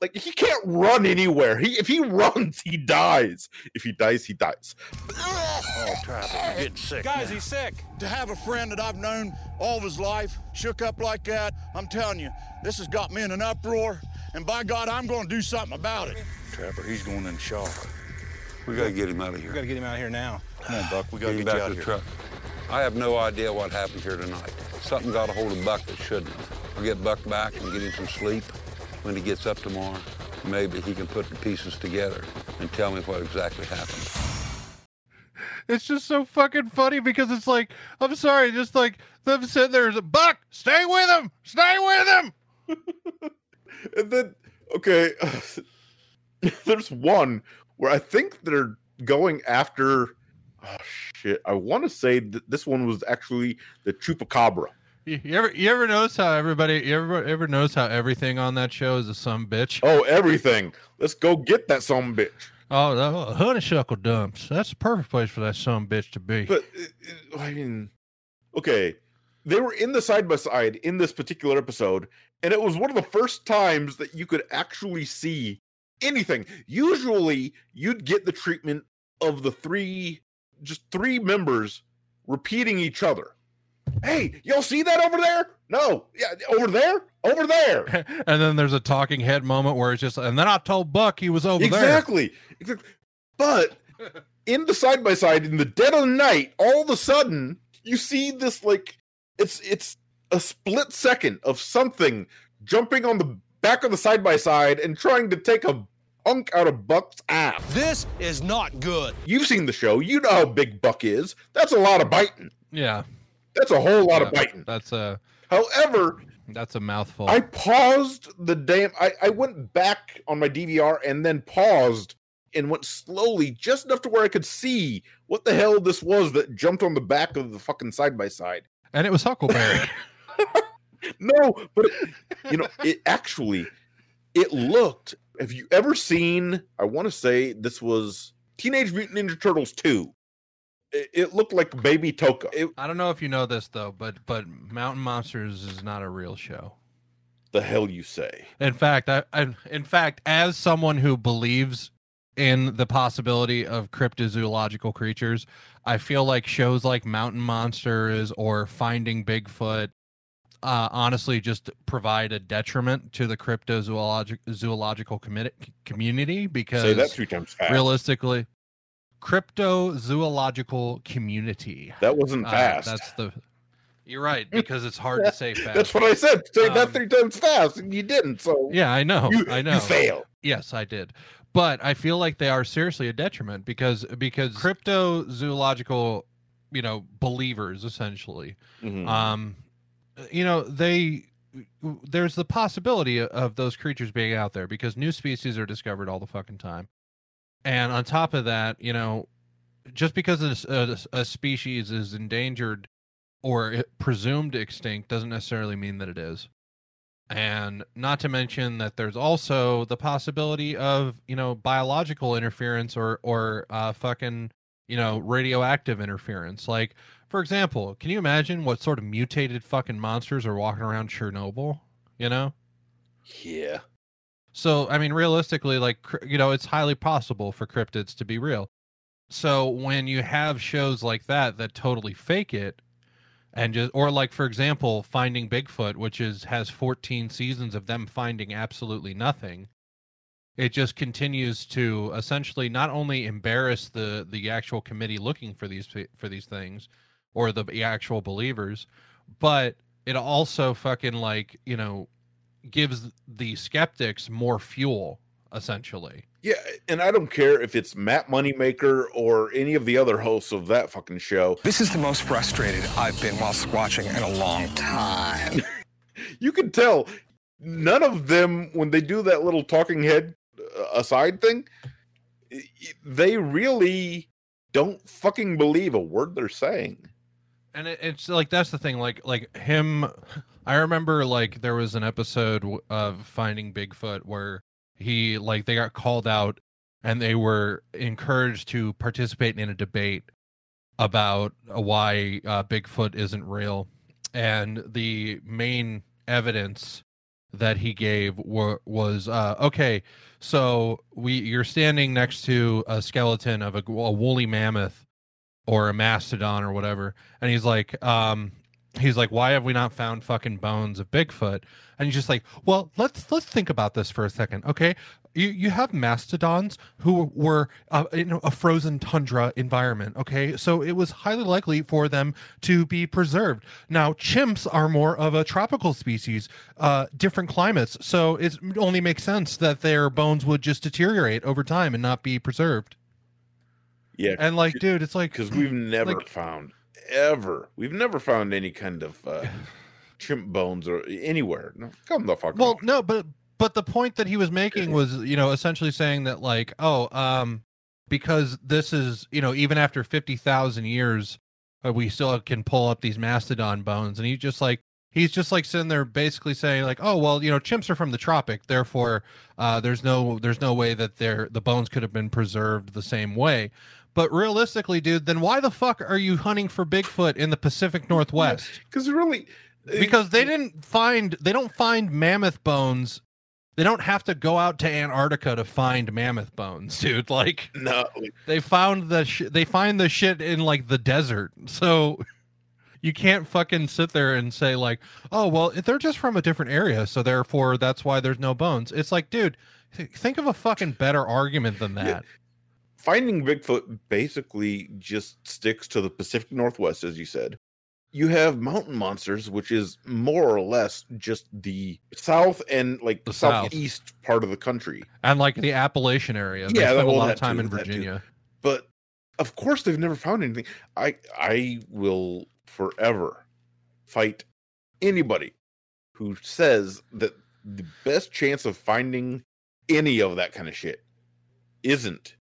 like he can't run anywhere. He if he runs, he dies. If he dies, he dies. Oh, Trapper, you're getting sick. Guys, he's sick. To have a friend that I've known all of his life shook up like that, I'm telling you, this has got me in an uproar. And by God, I'm going to do something about it. Trapper, he's going in shock. We gotta get him out of here. We got to get him out of here now. Come on, Buck. We got to Get get him you back out to of the here. truck. I have no idea what happened here tonight. Something got a hold of Buck that shouldn't have. I'll get Buck back and get him some sleep. When he gets up tomorrow, maybe he can put the pieces together and tell me what exactly happened. it's just so fucking funny because it's like I'm sorry, just like them sitting there, Buck, stay with him, stay with him. and then okay, there's one where I think they're going after. Oh shit! I want to say that this one was actually the chupacabra. You, you ever you ever notice how everybody you ever ever notice how everything on that show is a some bitch? Oh, everything. Let's go get that some bitch. Oh, the honeysuckle dumps. That's the perfect place for that some bitch to be. But uh, I mean, okay, they were in the side by side in this particular episode, and it was one of the first times that you could actually see anything. Usually, you'd get the treatment of the three, just three members repeating each other. Hey, y'all see that over there? No, yeah, over there, over there. and then there's a talking head moment where it's just, and then I told Buck he was over exactly. there. Exactly. But in the side by side, in the dead of the night, all of a sudden you see this like it's it's a split second of something jumping on the back of the side by side and trying to take a hunk out of Buck's ass. This is not good. You've seen the show. You know how big Buck is. That's a lot of biting. Yeah. That's a whole lot Yeah, of biting. That's a However, that's a mouthful. I paused the damn. I, I went back on my DVR and then paused and went slowly, just enough to where I could see what the hell this was that jumped on the back of the fucking side by side. and it was Huckleberry. No, but it- you know, it actually it looked. Have you ever seen? I want to say this was Teenage Mutant Ninja Turtles two. It, it looked like Baby Tokka. It, I don't know if you know this though, but but Mountain Monsters is not a real show. the hell you say? In fact, I, I in fact, as someone who believes in the possibility of cryptozoological creatures, I feel like shows like Mountain Monsters or Finding Bigfoot uh, honestly just provide a detriment to the cryptozoological zoological community because Say that three times fast. realistically cryptozoological community That wasn't Uh, fast. that's the you're right because it's hard to say fast That's what I said. Say that Um, three times fast, and you didn't. So yeah, I know. You- I you know. failed. Yes, I did. But I feel like they are seriously a detriment because because cryptozoological, you know, believers essentially, Mhm. um, you know, they there's the possibility of those creatures being out there because new species are discovered all the fucking time. And on top of that, you know, just because a species is endangered or presumed extinct doesn't necessarily mean that it is. And not to mention that there's also the possibility of, you know, biological interference or or uh fucking, you know, radioactive interference. Like, for example, can you imagine what sort of mutated fucking monsters are walking around Chernobyl, you know? yeah, So, I mean, realistically, like, you know, it's highly possible for cryptids to be real. So, when you have shows like that that totally fake it, and just, or like, for example, Finding Bigfoot, which is has 14 seasons of them finding absolutely nothing, it just continues to essentially not only embarrass the the actual committee looking for these for these things, or the actual believers, but it also fucking like you know gives the skeptics more fuel essentially yeah, and I don't care if it's Matt Moneymaker or any of the other hosts of that fucking show. This is the most frustrated I've been while watching in a long time. You can tell none of them when they do that little talking head uh, aside thing. i- i- They really don't fucking believe a word they're saying. And it, it's like that's the thing like like him i remember like there was an episode of finding bigfoot where he like they got called out and they were encouraged to participate in a debate about why uh, bigfoot isn't real. And the main evidence that he gave wa- was uh, okay so we you're standing next to a skeleton of a, a woolly mammoth or a mastodon or whatever. And he's like um he's like why have we not found fucking bones of bigfoot? And he's just like well let's let's think about this for a second okay? You you have mastodons who were uh, in a frozen tundra environment okay? So it was highly likely for them to be preserved. Now chimps are more of a tropical species uh different climates. So it only makes sense that their bones would just deteriorate over time and not be preserved Yeah, And like, dude, it's like because we've never like- found ever. We've never found any kind of uh, chimp bones or anywhere. No, come the fuck. Well, on. no, but but the point that he was making was, you know, essentially saying that like, oh, um, because this is, you know, even after fifty thousand years, uh, we still can pull up these mastodon bones, and he just like he's just like sitting there basically saying like, oh, well, you know, chimps are from the tropic, therefore, uh, there's no there's no way that their the bones could have been preserved the same way. But realistically, dude, then why the fuck are you hunting for Bigfoot in the Pacific Northwest? Because really, uh, because they didn't find they don't find mammoth bones. They don't have to go out to antarctica to find mammoth bones dude. Like no. they found the sh- they find the shit in like the desert. So you can't fucking sit there and say like oh well they're just from a different area so therefore that's why there's no bones. It's like dude th- think of a fucking better argument than that finding Bigfoot basically just sticks to the Pacific Northwest, as you said. You have mountain monsters, which is more or less just the south and like The south. southeast part of the country. and like the appalachian area they Yeah, spend that- a lot of time too, in virginia But of course, they've never found anything. I I will forever fight anybody who says that the best chance of finding any of that kind of shit isn't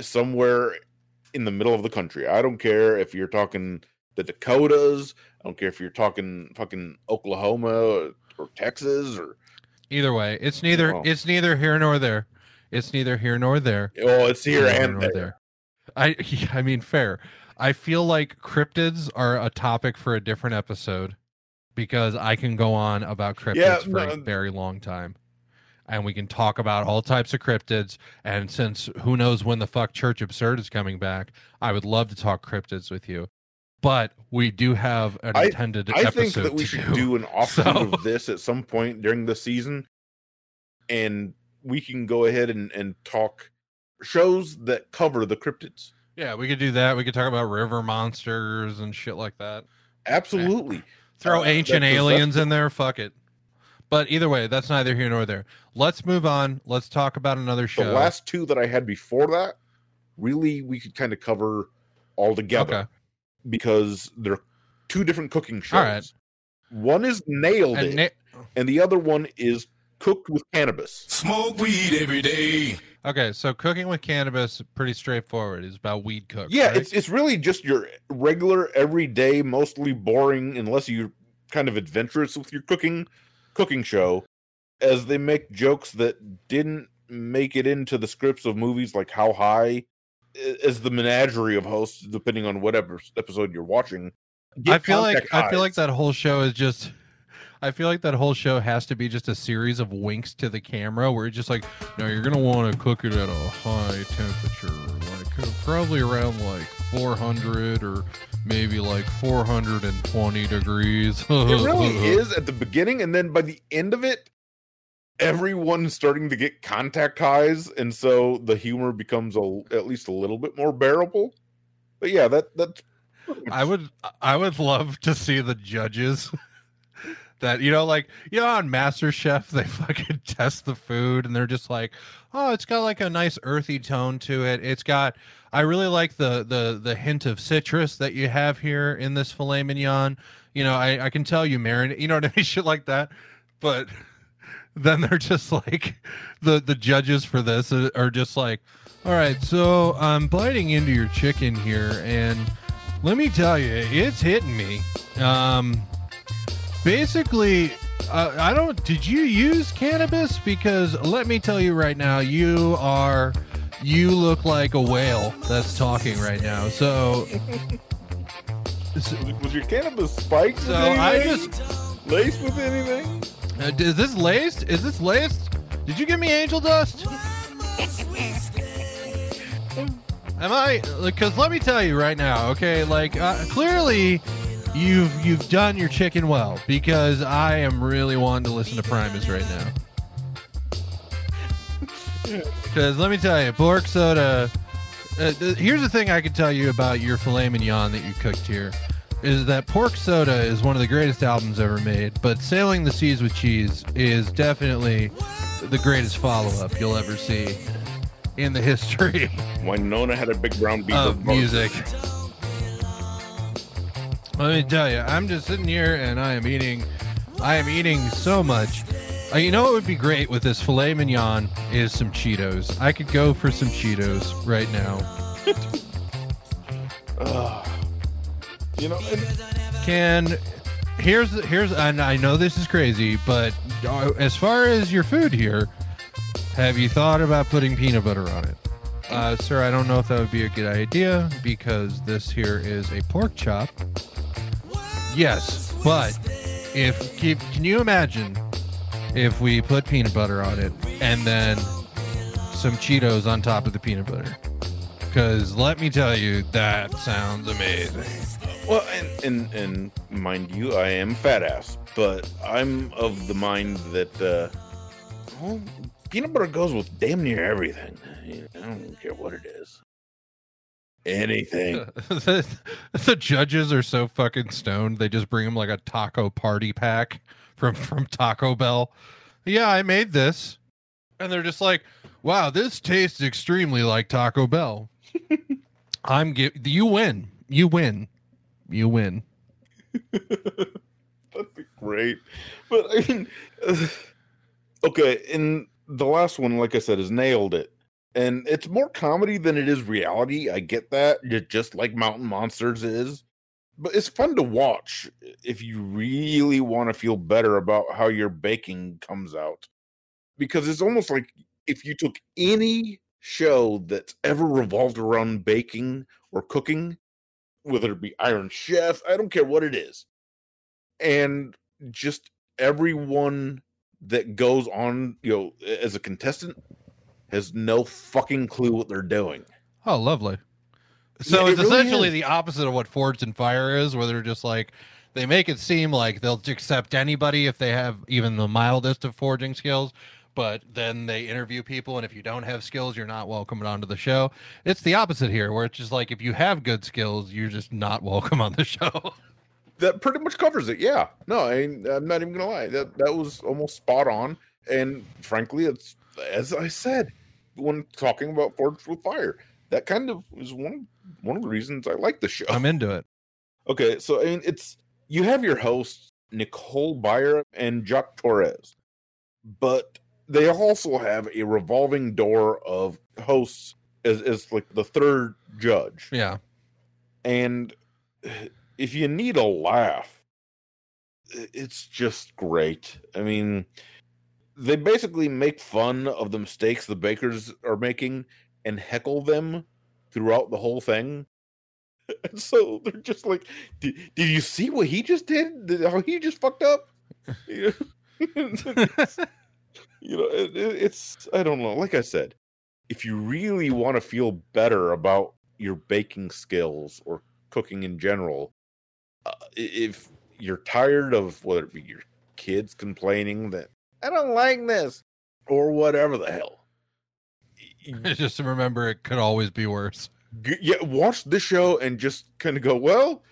somewhere in the middle of the country. I don't care if you're talking the Dakotas. I don't care if you're talking fucking Oklahoma or, or Texas or Either way, it's neither Oh. it's neither here nor there. It's neither here nor there. Oh, it's here and there. I I mean fair. I feel like cryptids are a topic for a different episode because I can go on about cryptids Yeah, for a very long time. And we can talk about all types of cryptids. And since who knows when the fuck Church Absurd is coming back, I would love to talk cryptids with you. But we do have an I, intended I episode think that we should do an offshoot So- of this at some point during the season, and we can go ahead and, and talk shows that cover the cryptids. Yeah, we could do that. We could talk about river monsters and shit like that. Absolutely. Throw Uh, ancient that- 'cause that's aliens in there. Fuck it. But either way, that's neither here nor there. Let's move on. Let's talk about another show. The last two that I had before that, really, we could kind of cover all together Okay. because they're two different cooking shows. All right. One is nailed And it, and the other one is cooked with cannabis. Smoke weed every day. Okay, so cooking with cannabis pretty straightforward. It's about weed cook. Yeah, right? it's it's really just your regular, everyday, mostly boring, unless you're kind of adventurous with your cooking cooking show. As they make jokes that didn't make it into the scripts of movies like How High, is the menagerie of hosts, depending on whatever episode you're watching. I feel like I feel like that whole show is just. I feel like that whole show has to be just a series of winks to the camera, where it's just like, no, you're gonna want to cook it at a high temperature, probably around like 400 or maybe like 420 degrees. it really is at the beginning, and then by the end of it, everyone's starting to get contact highs, and so the humor becomes a, at least a little bit more bearable. But yeah, that that's I would I would love to see the judges that you know like you know on Master Chef they fucking test the food and they're just like oh it's got like a nice earthy tone to it. It's got I really like the the the hint of citrus that you have here in this filet mignon. You know I I can tell you marinate you know what I mean? Shit like that. But then they're just like the the judges for this are just like all right so i'm biting into your chicken here and let me tell you it's hitting me. Um basically uh, i don't did you use cannabis because let me tell you right now you are you look like a whale that's talking right now so was your cannabis spiked? So I just- laced with anything. Uh, is this laced? Is this laced? Did you give me angel dust? Am I? Because let me tell you right now, okay? Like uh, clearly, you've you've done your chicken well because I am really wanting to listen to Primus right now. Because let me tell you, pork soda. Uh, th- here's the thing I can tell you about your filet mignon that you cooked here is that Pork Soda is one of the greatest albums ever made, but Sailing the Seas with Cheese is definitely the greatest follow up you'll ever see. in the history Winona had a big brown beaver. of bark. music. Let me tell you, I'm just sitting here and I am eating. I am eating so much. Uh, you know what would be great with this filet mignon is some Cheetos. I could go for some Cheetos right now. Ugh. you know, and Can here's here's and I know this is crazy, but uh, as far as your food here, have you thought about putting peanut butter on it? Uh, sir, I don't know if that would be a good idea because this here is a pork chop. Yes, but if can you imagine if we put peanut butter on it and then some Cheetos on top of the peanut butter? Because let me tell you, that sounds amazing. Well, and, and and mind you, I am fat ass, but I'm of the mind that uh, well, peanut butter goes with damn near everything. I don't care what it is. Anything. the, the judges are so fucking stoned. They just bring them like a taco party pack from from Taco Bell. Yeah, I made this, and they're just like, "Wow, this tastes extremely like Taco Bell." I'm give you win. You win. You win. That'd be great. But I mean, okay, and the last one, like I said, has nailed it. And it's more comedy than it is reality. I get that, ju- just like Mountain Monsters is. But it's fun to watch if you really want to feel better about how your baking comes out. Because it's almost like if you took any show that's ever revolved around baking or cooking, whether it be Iron Chef, I don't care what it is, and just everyone that goes on, you know, as a contestant has no fucking clue what they're doing. Oh, lovely. So Yeah, it it's really essentially is. the opposite of what Forged in Fire is, where they're just like they make it seem like they'll accept anybody if they have even the mildest of forging skills, but then they interview people, and if you don't have skills, you're not welcome onto the show. It's the opposite here, where it's just like if you have good skills, you're just not welcome on the show. That pretty much covers it. Yeah. No, I, I'm not even gonna lie. That that was almost spot on. And frankly, it's as I said when talking about Forged with Fire. That kind of is one one of the reasons I like the show. I'm into it. Okay, so I mean, it's you have your hosts Nicole Byer and Jacques Torres, but they also have a revolving door of hosts as, as like the third judge. Yeah. And if you need a laugh, it's just great. I mean, they basically make fun of the mistakes the bakers are making and heckle them throughout the whole thing. And so they're just like, did, you see what he just did? Did- How he just fucked up? You know, you know it, it- it's, I don't know. Like I said, if you really want to feel better about your baking skills or cooking in general, uh, if you're tired of whether it be your kids complaining that I don't like this or whatever the hell, just remember, it could always be worse. yeah, watch the show and just kind of go, well,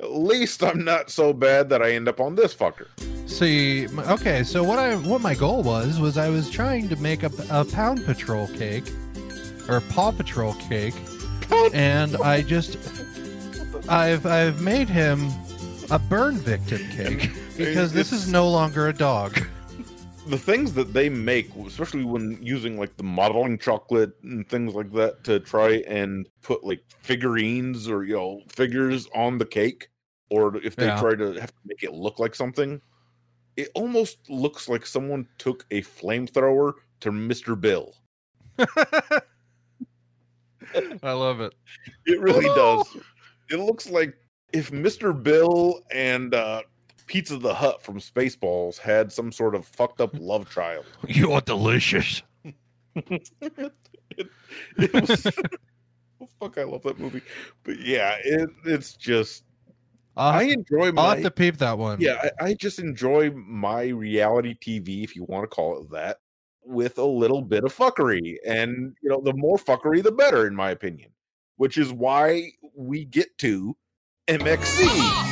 at least I'm not so bad that I end up on this fucker. See, okay, so what I what my goal was was I was trying to make a, a Pound Patrol cake or Paw Patrol cake, and I just I've I've made him a burn victim cake because this is no longer a dog. The things that they make, especially when using like the modeling chocolate and things like that to try and put like figurines or you know figures on the cake, or if they Yeah. try to have to make it look like something, it almost looks like someone took a flamethrower to Mr. Bill. I love it. It really does. It looks like if Mr. Bill and uh, Pizza the Hut from Spaceballs had some sort of fucked up love child. You are delicious. It was, oh, fuck, I love that movie. But yeah, it, it's just. I'll I to- enjoy I'll have to peep that one. Yeah, I, I just enjoy my reality TV, if you want to call it that, with a little bit of fuckery. And, you know, the more fuckery, the better, in my opinion, which is why we get to MXC.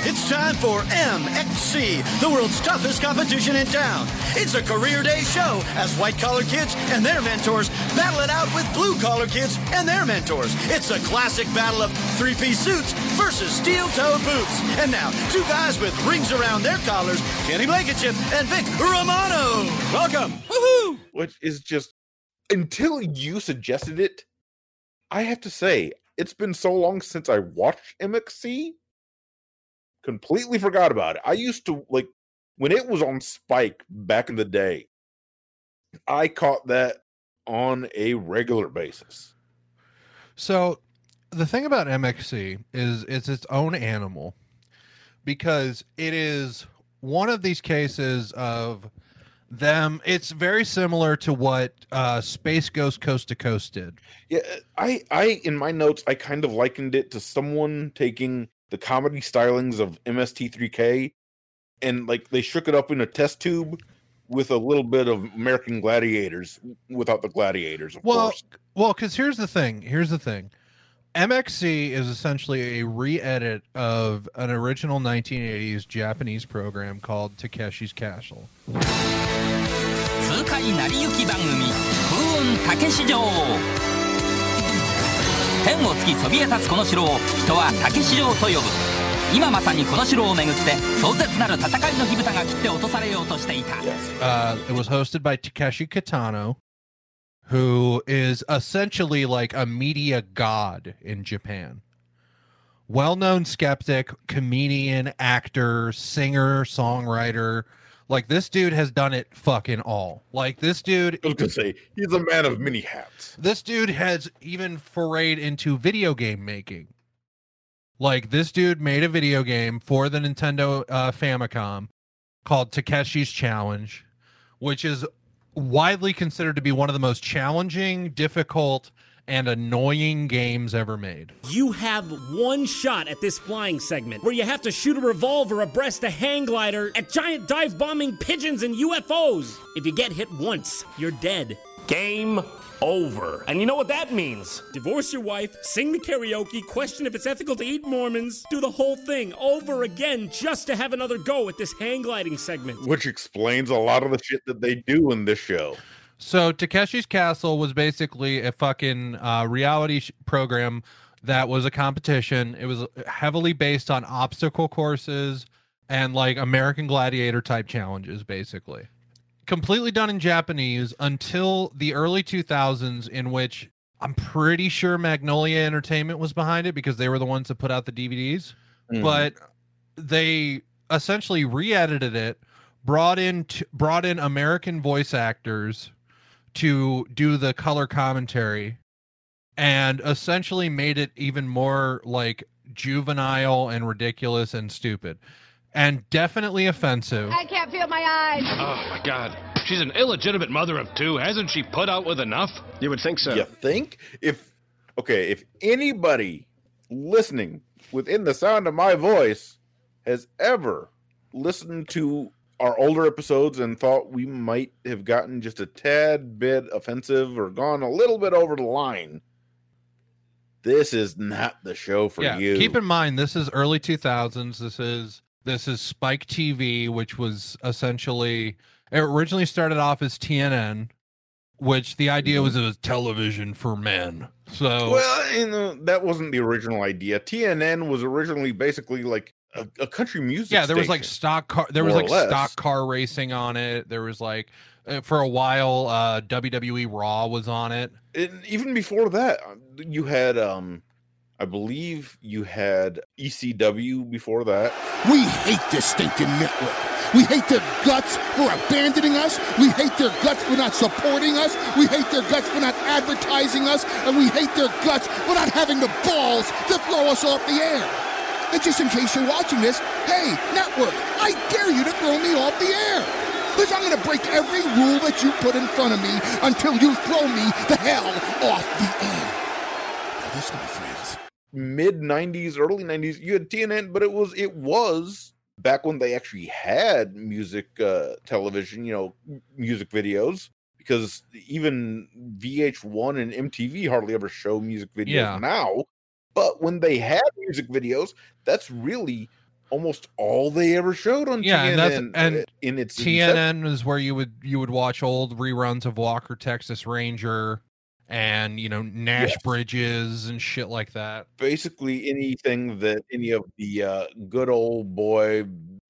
It's time for MXC, the world's toughest competition in town. It's a career day show as white collar kids and their mentors battle it out with blue collar kids and their mentors. It's a classic battle of three piece suits versus steel toed boots. And now, two guys with rings around their collars Kenny Blankenship and Vic Romano. Welcome. Woohoo! Which is just until you suggested it, I have to say, it's been so long since I watched MXC. Completely forgot about it. I used to like when it was on Spike back in the day. I caught that on a regular basis. So the thing about MXC is it's its own animal because it is one of these cases of them it's very similar to what uh Space Ghost Coast to Coast did. Yeah, I I in my notes I kind of likened it to someone taking the comedy stylings of MST3K and like they shook it up in a test tube with a little bit of American Gladiators without the gladiators, of Well, course. well, because here's the thing. Here's the thing. MXC is essentially a re-edit of an original 1980s Japanese program called Takeshi's Castle. 痛快なりゆき番組「風雲たけし城」 天を突きそびえ立つこの城を人はたけし城と呼ぶ今まさにこの城をめぐって壮絶なる戦いの火蓋が切って落とされようとしていた Uh, it was hosted by Takeshi Kitano, who is essentially like a media god in Japan. Well known skeptic, comedian, actor, singer, songwriter. Like this dude has done it fucking all. Like this dude I was gonna say he's a man of many hats. this dude has even forayed into video game making. Like this dude made a video game for the Nintendo uh, Famicom called Takeshi's Challenge, which is widely considered to be one of the most challenging, difficult, and annoying games ever made. You have one shot at this flying segment where you have to shoot a revolver abreast a hang glider at giant dive bombing pigeons and UFOs. If you get hit once, you're dead. Game over. And you know what that means? Divorce your wife, sing the karaoke, question if it's ethical to eat Mormons, do the whole thing over again just to have another go at this hang gliding segment. Which explains a lot of the shit that they do in this show. So Takeshi's Castle was basically a fucking uh, reality sh- program that was a competition. It was heavily based on obstacle courses and like American Gladiator type challenges, basically. Completely done in Japanese until the early 2000s, in which I'm pretty sure Magnolia Entertainment was behind it because they were the ones that put out the DVDs. Mhm. But they essentially re-edited it, brought in t- brought in American voice actors to do the color commentary and essentially made it even more like juvenile and ridiculous and stupid and definitely offensive. I can't feel my eyes. Oh my god. She's an illegitimate mother of two. Hasn't she put out with enough? You would think so. You think if okay, if anybody listening within the sound of my voice has ever listened to our older episodes and thought we might have gotten just a tad bit offensive or gone a little bit over the line, this is not the show for yeah, you. keep in mind this is early 2000s. This is this is Spike TV, which was essentially it originally started off as TNN, which the idea was it was television for men. So Well, you know, that wasn't the original idea. TNN was originally basically like a, a country music. yeah, there was like stock car. There was like stock car racing on it. There was like uh, for a while, uh, WWE Raw was on it. And even before that, uh, you had, um, I believe you had ECW before that. We hate this stinking network. We hate their guts for abandoning us. We hate their guts for not supporting us. We hate their guts for not advertising us. And we hate their guts for not having the balls to throw us off the air. And just in case you're watching this, hey, network, I dare you to throw me off the air. Because I'm going to break every rule that you put in front of me until you throw me the hell off the air. Now, this, my friends, Mid '90s, early '90s, you had TNN, but it was it was back when they actually had music uh, television, you know, music videos. Because even VH1 and MTV hardly ever show music videos Yeah. now. But when they had music videos, that's really almost all they ever showed on yeah, TNN. and that's and in its inception. TNN is where you would you would watch old reruns of Walker Texas Ranger and you know Nash Yes. Bridges and shit like that. basically anything that any of the uh, good old boy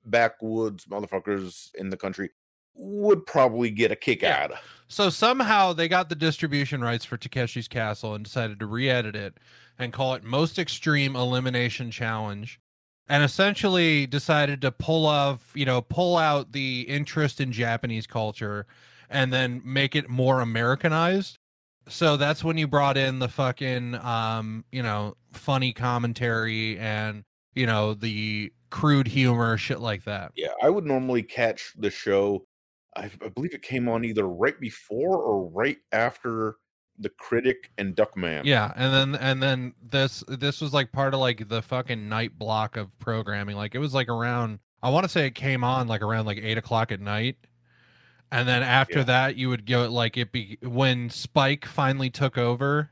backwoods motherfuckers in the country would probably get a kick out of. So somehow they got the distribution rights for Takeshi's Castle and decided to re-edit it and call it Most Extreme Elimination Challenge. And essentially decided to pull off, you know, pull out the interest in Japanese culture and then make it more Americanized. So that's when you brought in the fucking um, you know, funny commentary and, you know, the crude humor, shit like that. Yeah, I would normally catch the show. I, I believe it came on either right before or right after the critic and Duckman. Yeah, and then and then this this was like part of like the fucking night block of programming. Like it was like around I want to say it came on like around like eight o'clock at night, and then after that you would go like it be when Spike finally took over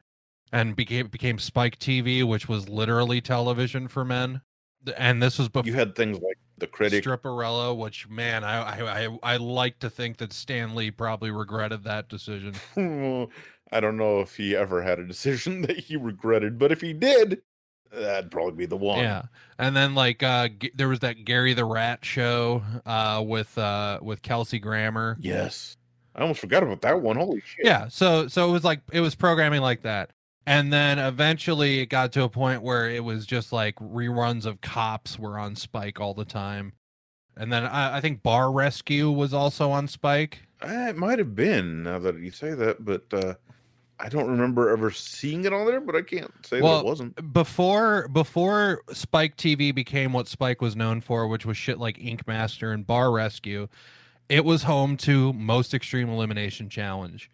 and became became Spike TV, which was literally television for men. And this was before you had things like the critic. Stripperella, which man, I I I, I like to think that Stan Lee probably regretted that decision. I don't know if he ever had a decision that he regretted, but if he did, that'd probably be the one. Yeah, and then like uh, G- there was that Gary the Rat show uh, with uh, with Kelsey Grammer. Yes, I almost forgot about that one. Holy shit! Yeah, so so it was like it was programming like that, and then eventually it got to a point where it was just like reruns of Cops were on Spike all the time, and then I, I think Bar Rescue was also on Spike. It might have been now that you say that, but uh, I don't remember ever seeing it on there. But I can't say that it wasn't. before before Spike TV became what Spike was known for, which was shit like Ink Master and Bar Rescue. It was home to Most Extreme Elimination Challenge,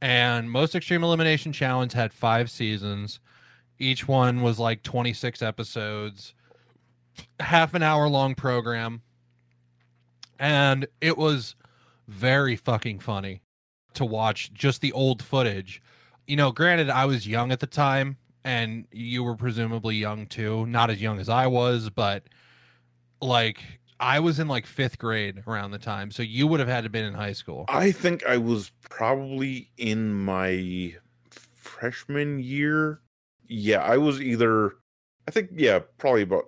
and Most Extreme Elimination Challenge had five seasons. Each one was like twenty six episodes, half an hour long program, and it was very fucking funny to watch just the old footage. You know, granted, I was young at the time, and you were presumably young too. Not as young as I was, but like I was in like fifth grade around the time, so you would have had to been in high school. I think I was probably in my freshman year. Yeah, I was either. I think yeah, probably about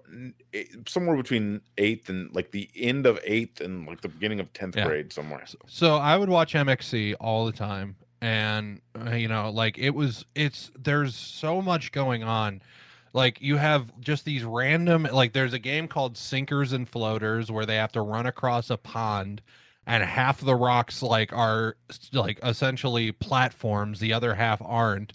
eh, somewhere between eighth and like the end of eighth and like the beginning of tenth Yeah. grade somewhere. So I would watch MXC all the time, and uh, you know, like it was, it's there's so much going on. Like you have just these random, like there's a game called Sinkers and Floaters where they have to run across a pond, and half the rocks like are like essentially platforms, the other half aren't.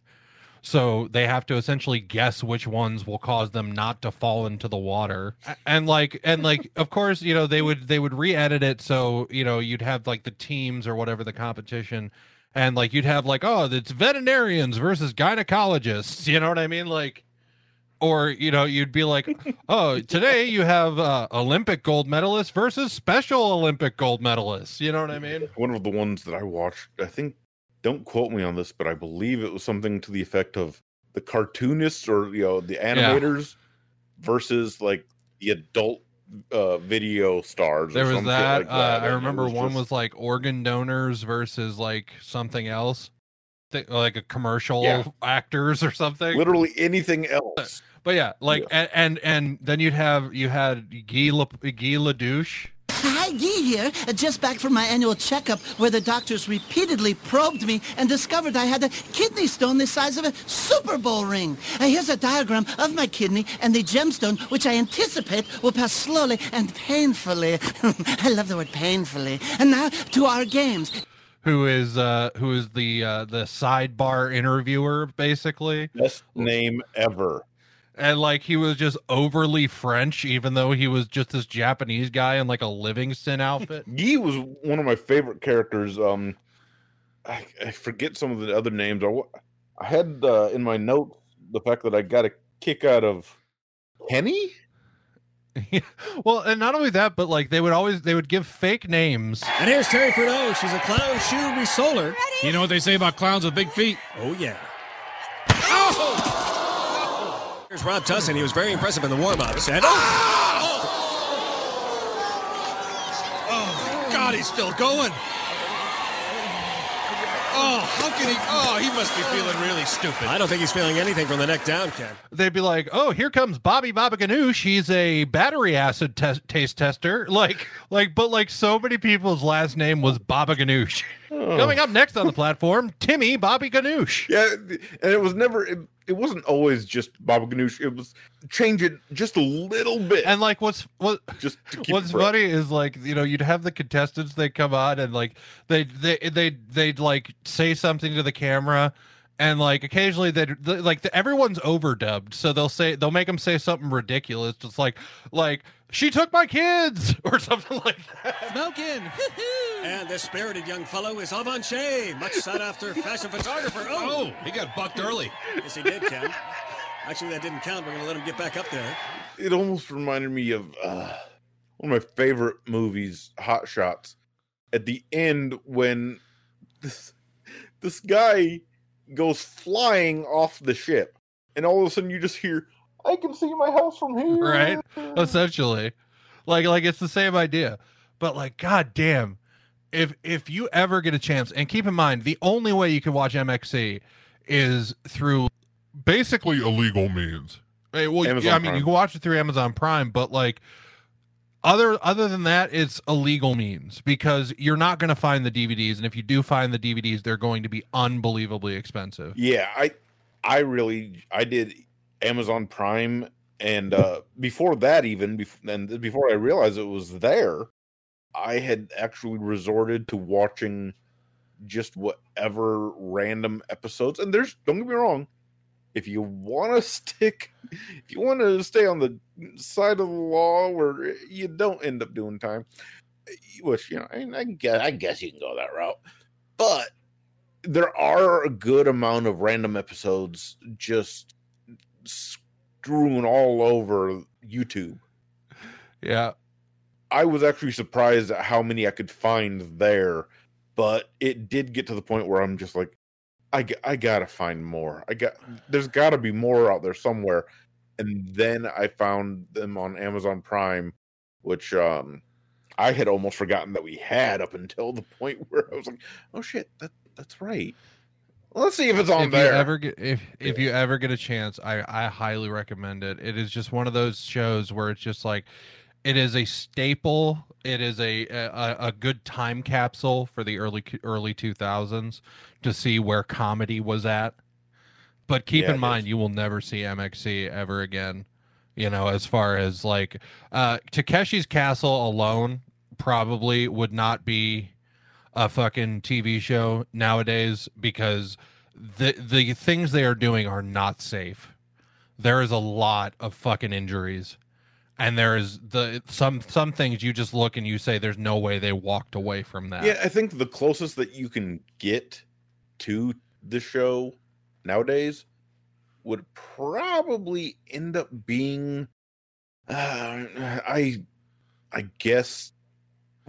So they have to essentially guess which ones will cause them not to fall into the water. And like and like of course, you know, they would they would re-edit it so, you know, you'd have like the teams or whatever the competition and like you'd have like, oh, it's veterinarians versus gynecologists, you know what I mean? Like or you know, you'd be like, "Oh, today you have uh, Olympic gold medalists versus Special Olympic gold medalists." You know what I mean? One of the ones that I watched, I think, don't quote me on this, but I believe it was something to the effect of the cartoonists or you know the animators versus like the adult uh video stars. There was that. like uh, I and it remember one just- was like organ donors versus like something else, Th- like a commercial Yeah. actors or something. literally anything else. But yeah, like and, and and then you'd have you had Guy La, Guy LeDouche. Hi, Guy here, uh, just back from my annual checkup where the doctors repeatedly probed me and discovered I had a kidney stone the size of a Super Bowl ring. Uh, here's a diagram of my kidney and the gemstone, which I anticipate will pass slowly and painfully. I love the word painfully. And now to our games. who is uh who is the uh the sidebar interviewer basically best name ever and like he was just overly french even though he was just this japanese guy in like a livingston outfit He was one of my favorite characters. Um, I, I forget some of the other names. I, I had uh, in my notes the fact that I got a kick out of Kenny. well and not only that but like they would always they would give fake names And here's Terry Perdot. She's a clown shoe resoler. You know what they say about clowns with big feet? Oh, yeah. Here's Rob Tussin. He was very impressive in the warm-ups. And Oh, my God, he's still going. Oh, how can he? Oh, he must be feeling really stupid. I don't think he's feeling anything from the neck down, Ken. They'd be like, "Oh, here comes Bobby Baba Ganoush. He's a battery acid tes- taste tester." Like, like, but like, so many people's last name was Baba Ganoush. Oh. Coming up next on the platform, Timmy Bobby Ganoush. Yeah, and it was never. It, it wasn't always just Bobby Ganoush. It was change it just a little bit. And like, what's what? Just to keep What's funny is like you know you'd have the contestants they come on and like they they they they'd like say something to the camera and like occasionally they like the, everyone's overdubbed so they'll say they'll make them say something ridiculous just like like she took my kids or something like that Smoking. and this spirited young fellow is Avanche, much sought after fashion photographer. Oh, he got bucked early. Yes, he did, Ken. Actually, that didn't count. We're going to let him get back up there. It almost reminded me of uh, one of my favorite movies, Hot Shots. At the end, when this this guy goes flying off the ship, and all of a sudden you just hear, "I can see my house from here." right essentially like like it's the same idea but like god damn if if you ever get a chance and keep in mind the only way you can watch mxc is through Basically, illegal means. Hey, well, Amazon yeah, I mean, Prime. you can watch it through Amazon Prime, but like other other than that, it's illegal means because you're not going to find the DVDs, and if you do find the DVDs, they're going to be unbelievably expensive. Yeah, I I really I did Amazon Prime and uh before that even and before I realized it was there, I had actually resorted to watching just whatever random episodes and there's don't get me wrong, if you want to stick if you want to stay on the side of the law where you don't end up doing time, which you know, I, I guess I guess you can go that route. But there are a good amount of random episodes just strewn all over YouTube. Yeah. I was actually surprised at how many I could find there, but it did get to the point where I'm just like, I, I gotta find more. I got there's got to be more out there somewhere, and then I found them on Amazon Prime, which um I had almost forgotten that we had up until the point where I was like, oh shit, that that's right. Let's see if it's on if there. You ever get, if if you ever get a chance, I I highly recommend it. It is just one of those shows where it's just like it is a staple. It is a a, a good time capsule for the early early 2000s to see where comedy was at. But keep Yeah, in mind, you will never see MXC ever again. You know, as far as like uh Takeshi's Castle alone probably would not be a fucking TV show nowadays because the the things they are doing are not safe. There is a lot of fucking injuries. And there is the some some things you just look and you say there's no way they walked away from that. Yeah, I think the closest that you can get to the show nowadays would probably end up being uh, I I guess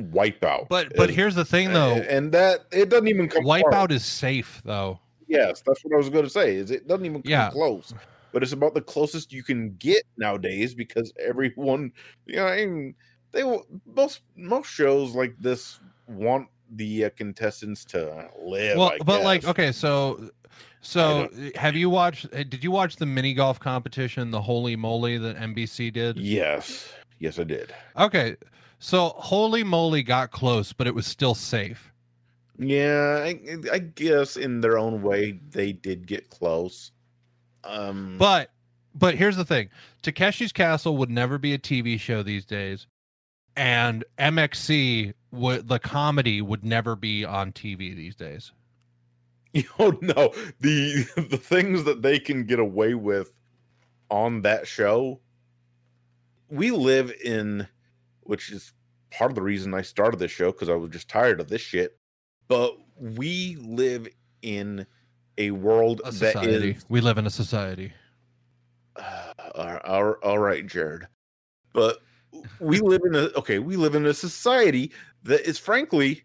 Wipeout. But but here's the thing though. and that it doesn't even come Wipeout far. is safe though. Yes, that's what I was going to say. Is it doesn't even come Yeah. close. But it's about the closest you can get nowadays because everyone, you know, I mean, they will- most most shows like this want the uh, contestants to live. well, I but like okay, so so have you watched uh, did you watch the mini golf competition, the Holy Moly that NBC did? yes, yes, I did. Okay. So Holy Moly got close, but it was still safe. Yeah, I, I guess in their own way they did get close. Um, But but here's the thing. Takeshi's Castle would never be a TV show these days. And MXC would the comedy would never be on TV these days. Oh no, the the things that they can get away with on that show. We live in, which is part of the reason I started this show because I was just tired of this shit. But we live in a world A that society. is We live in a society. all- all all right, Jared. But we live in a okay, we live in a society that is frankly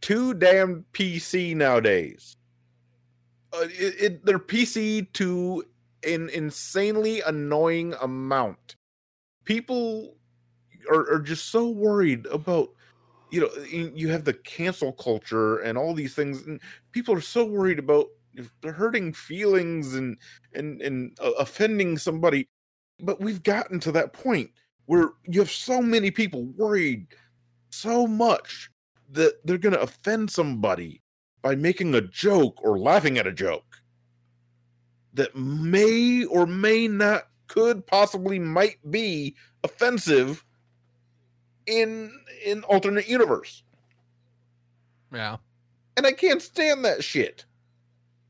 too damn PC nowadays. Uh, it, it, they're PC to an insanely annoying amount. People are, are just so worried about you know you have the cancel culture and all these things and people are so worried about hurting feelings and and and uh, offending somebody. But we've gotten to that point where you have so many people worried so much that they're going to offend somebody by making a joke or laughing at a joke that may or may not could possibly might be offensive in in alternate universe Yeah. and I can't stand that shit.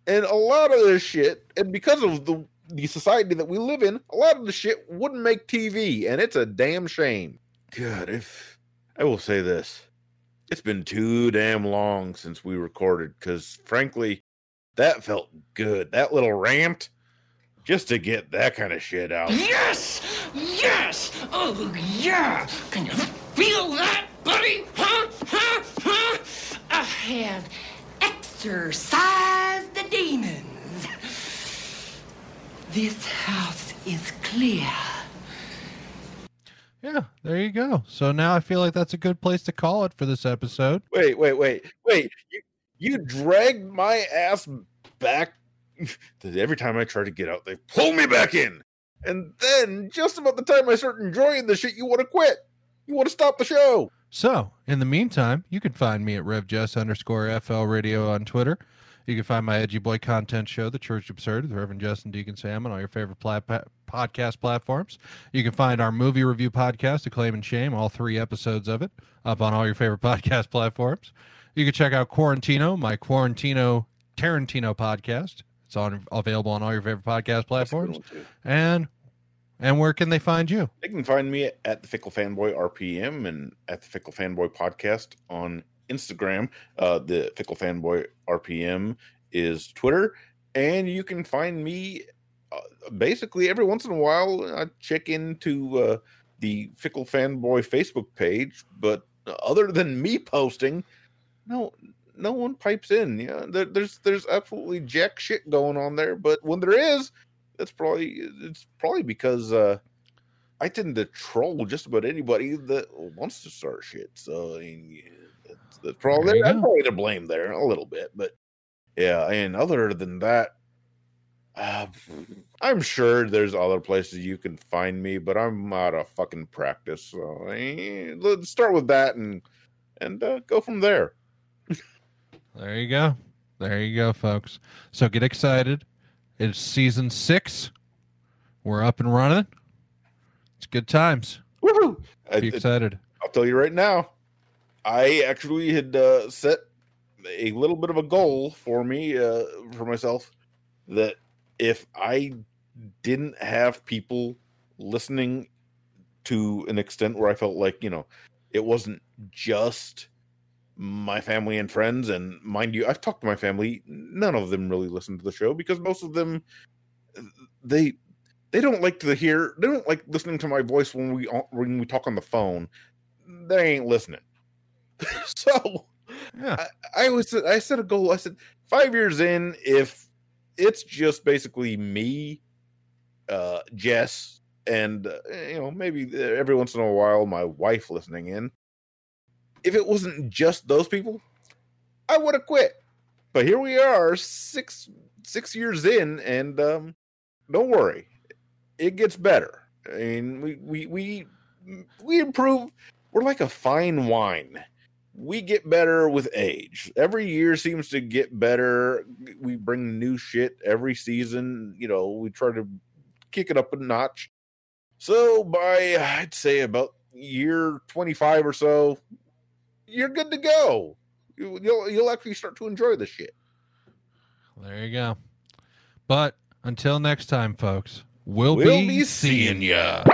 And a lot of this shit, and because of the the society that we live in, a lot of the shit wouldn't make TV, and it's a damn shame. God, if I will say this, it's been too damn long since we recorded, because frankly, that felt good. That little rant, just to get that kind of shit out. Yes! Yes! Oh, yeah! Can you feel that, buddy? Huh? Huh? Huh? I have exorcised the demons. This house is clear. Yeah, there you go. So now I feel like that's a good place to call it for this episode. Wait, wait, wait, wait. You, you dragged my ass back. Every time I try to get out, they pull me back in. And then, just about the time I start enjoying the shit, you want to quit. You want to stop the show. So, in the meantime, you can find me at RevJess underscore FL Radio on Twitter. You can find my Edgy Boy content show, The Church Absurd, with Reverend Justin Deacon Sam on all your favorite podcast platforms. You can find our movie review podcast, Acclaim and Shame, all three episodes of it, up on all your favorite podcast platforms. You can check out Quarantino, my Quarantino Tarantino podcast. It's on available on all your favorite podcast platforms. And and where can they find you? They can find me at the Fickle Fanboy RPM and at the Fickle Fanboy Podcast on Instagram. Uh, the Fickle Fanboy RPM is Twitter, and you can find me uh, basically every once in a while. I check into uh, the Fickle Fanboy Facebook page, but other than me posting, no, no one pipes in. Yeah, there, there's there's absolutely jack shit going on there. But when there is, that's probably it's probably because uh I tend to troll just about anybody that wants to start shit. So I mean, yeah, that's, that's probably I'm probably to blame there a little bit, but yeah. And other than that, uh, I'm sure there's other places you can find me, but I'm out of fucking practice. So eh, let's start with that and and uh, go from there. There you go. There you go, folks. So get excited. It's season six. We're up and running. It's good times. Woohoo! I- Be I- excited. I'll tell you right now, I actually had uh, set a little bit of a goal for me, uh, for myself, that if I didn't have people listening to an extent where I felt like, you know, it wasn't just my family and friends, and mind you, I've talked to my family, none of them really listen to the show because most of them, they, they don't like to hear they don't like listening to my voice when we when we talk on the phone. They ain't listening. So I, I was i set a goal. I said five years in if it's just basically me uh jess and uh, you know maybe uh, every once in a while my wife listening in if it wasn't just those people i would have quit but here we are six six years in and um don't worry it gets better. I mean, we we we we improve. We're like a fine wine. We get better with age. Every year seems to get better. We bring new shit every season. You know, we try to kick it up a notch. So by I'd say about year 25 or so, you're good to go. You, you'll you'll actually start to enjoy the shit. There you go. But until next time, folks, we'll, We'll be, be seeing seeing ya.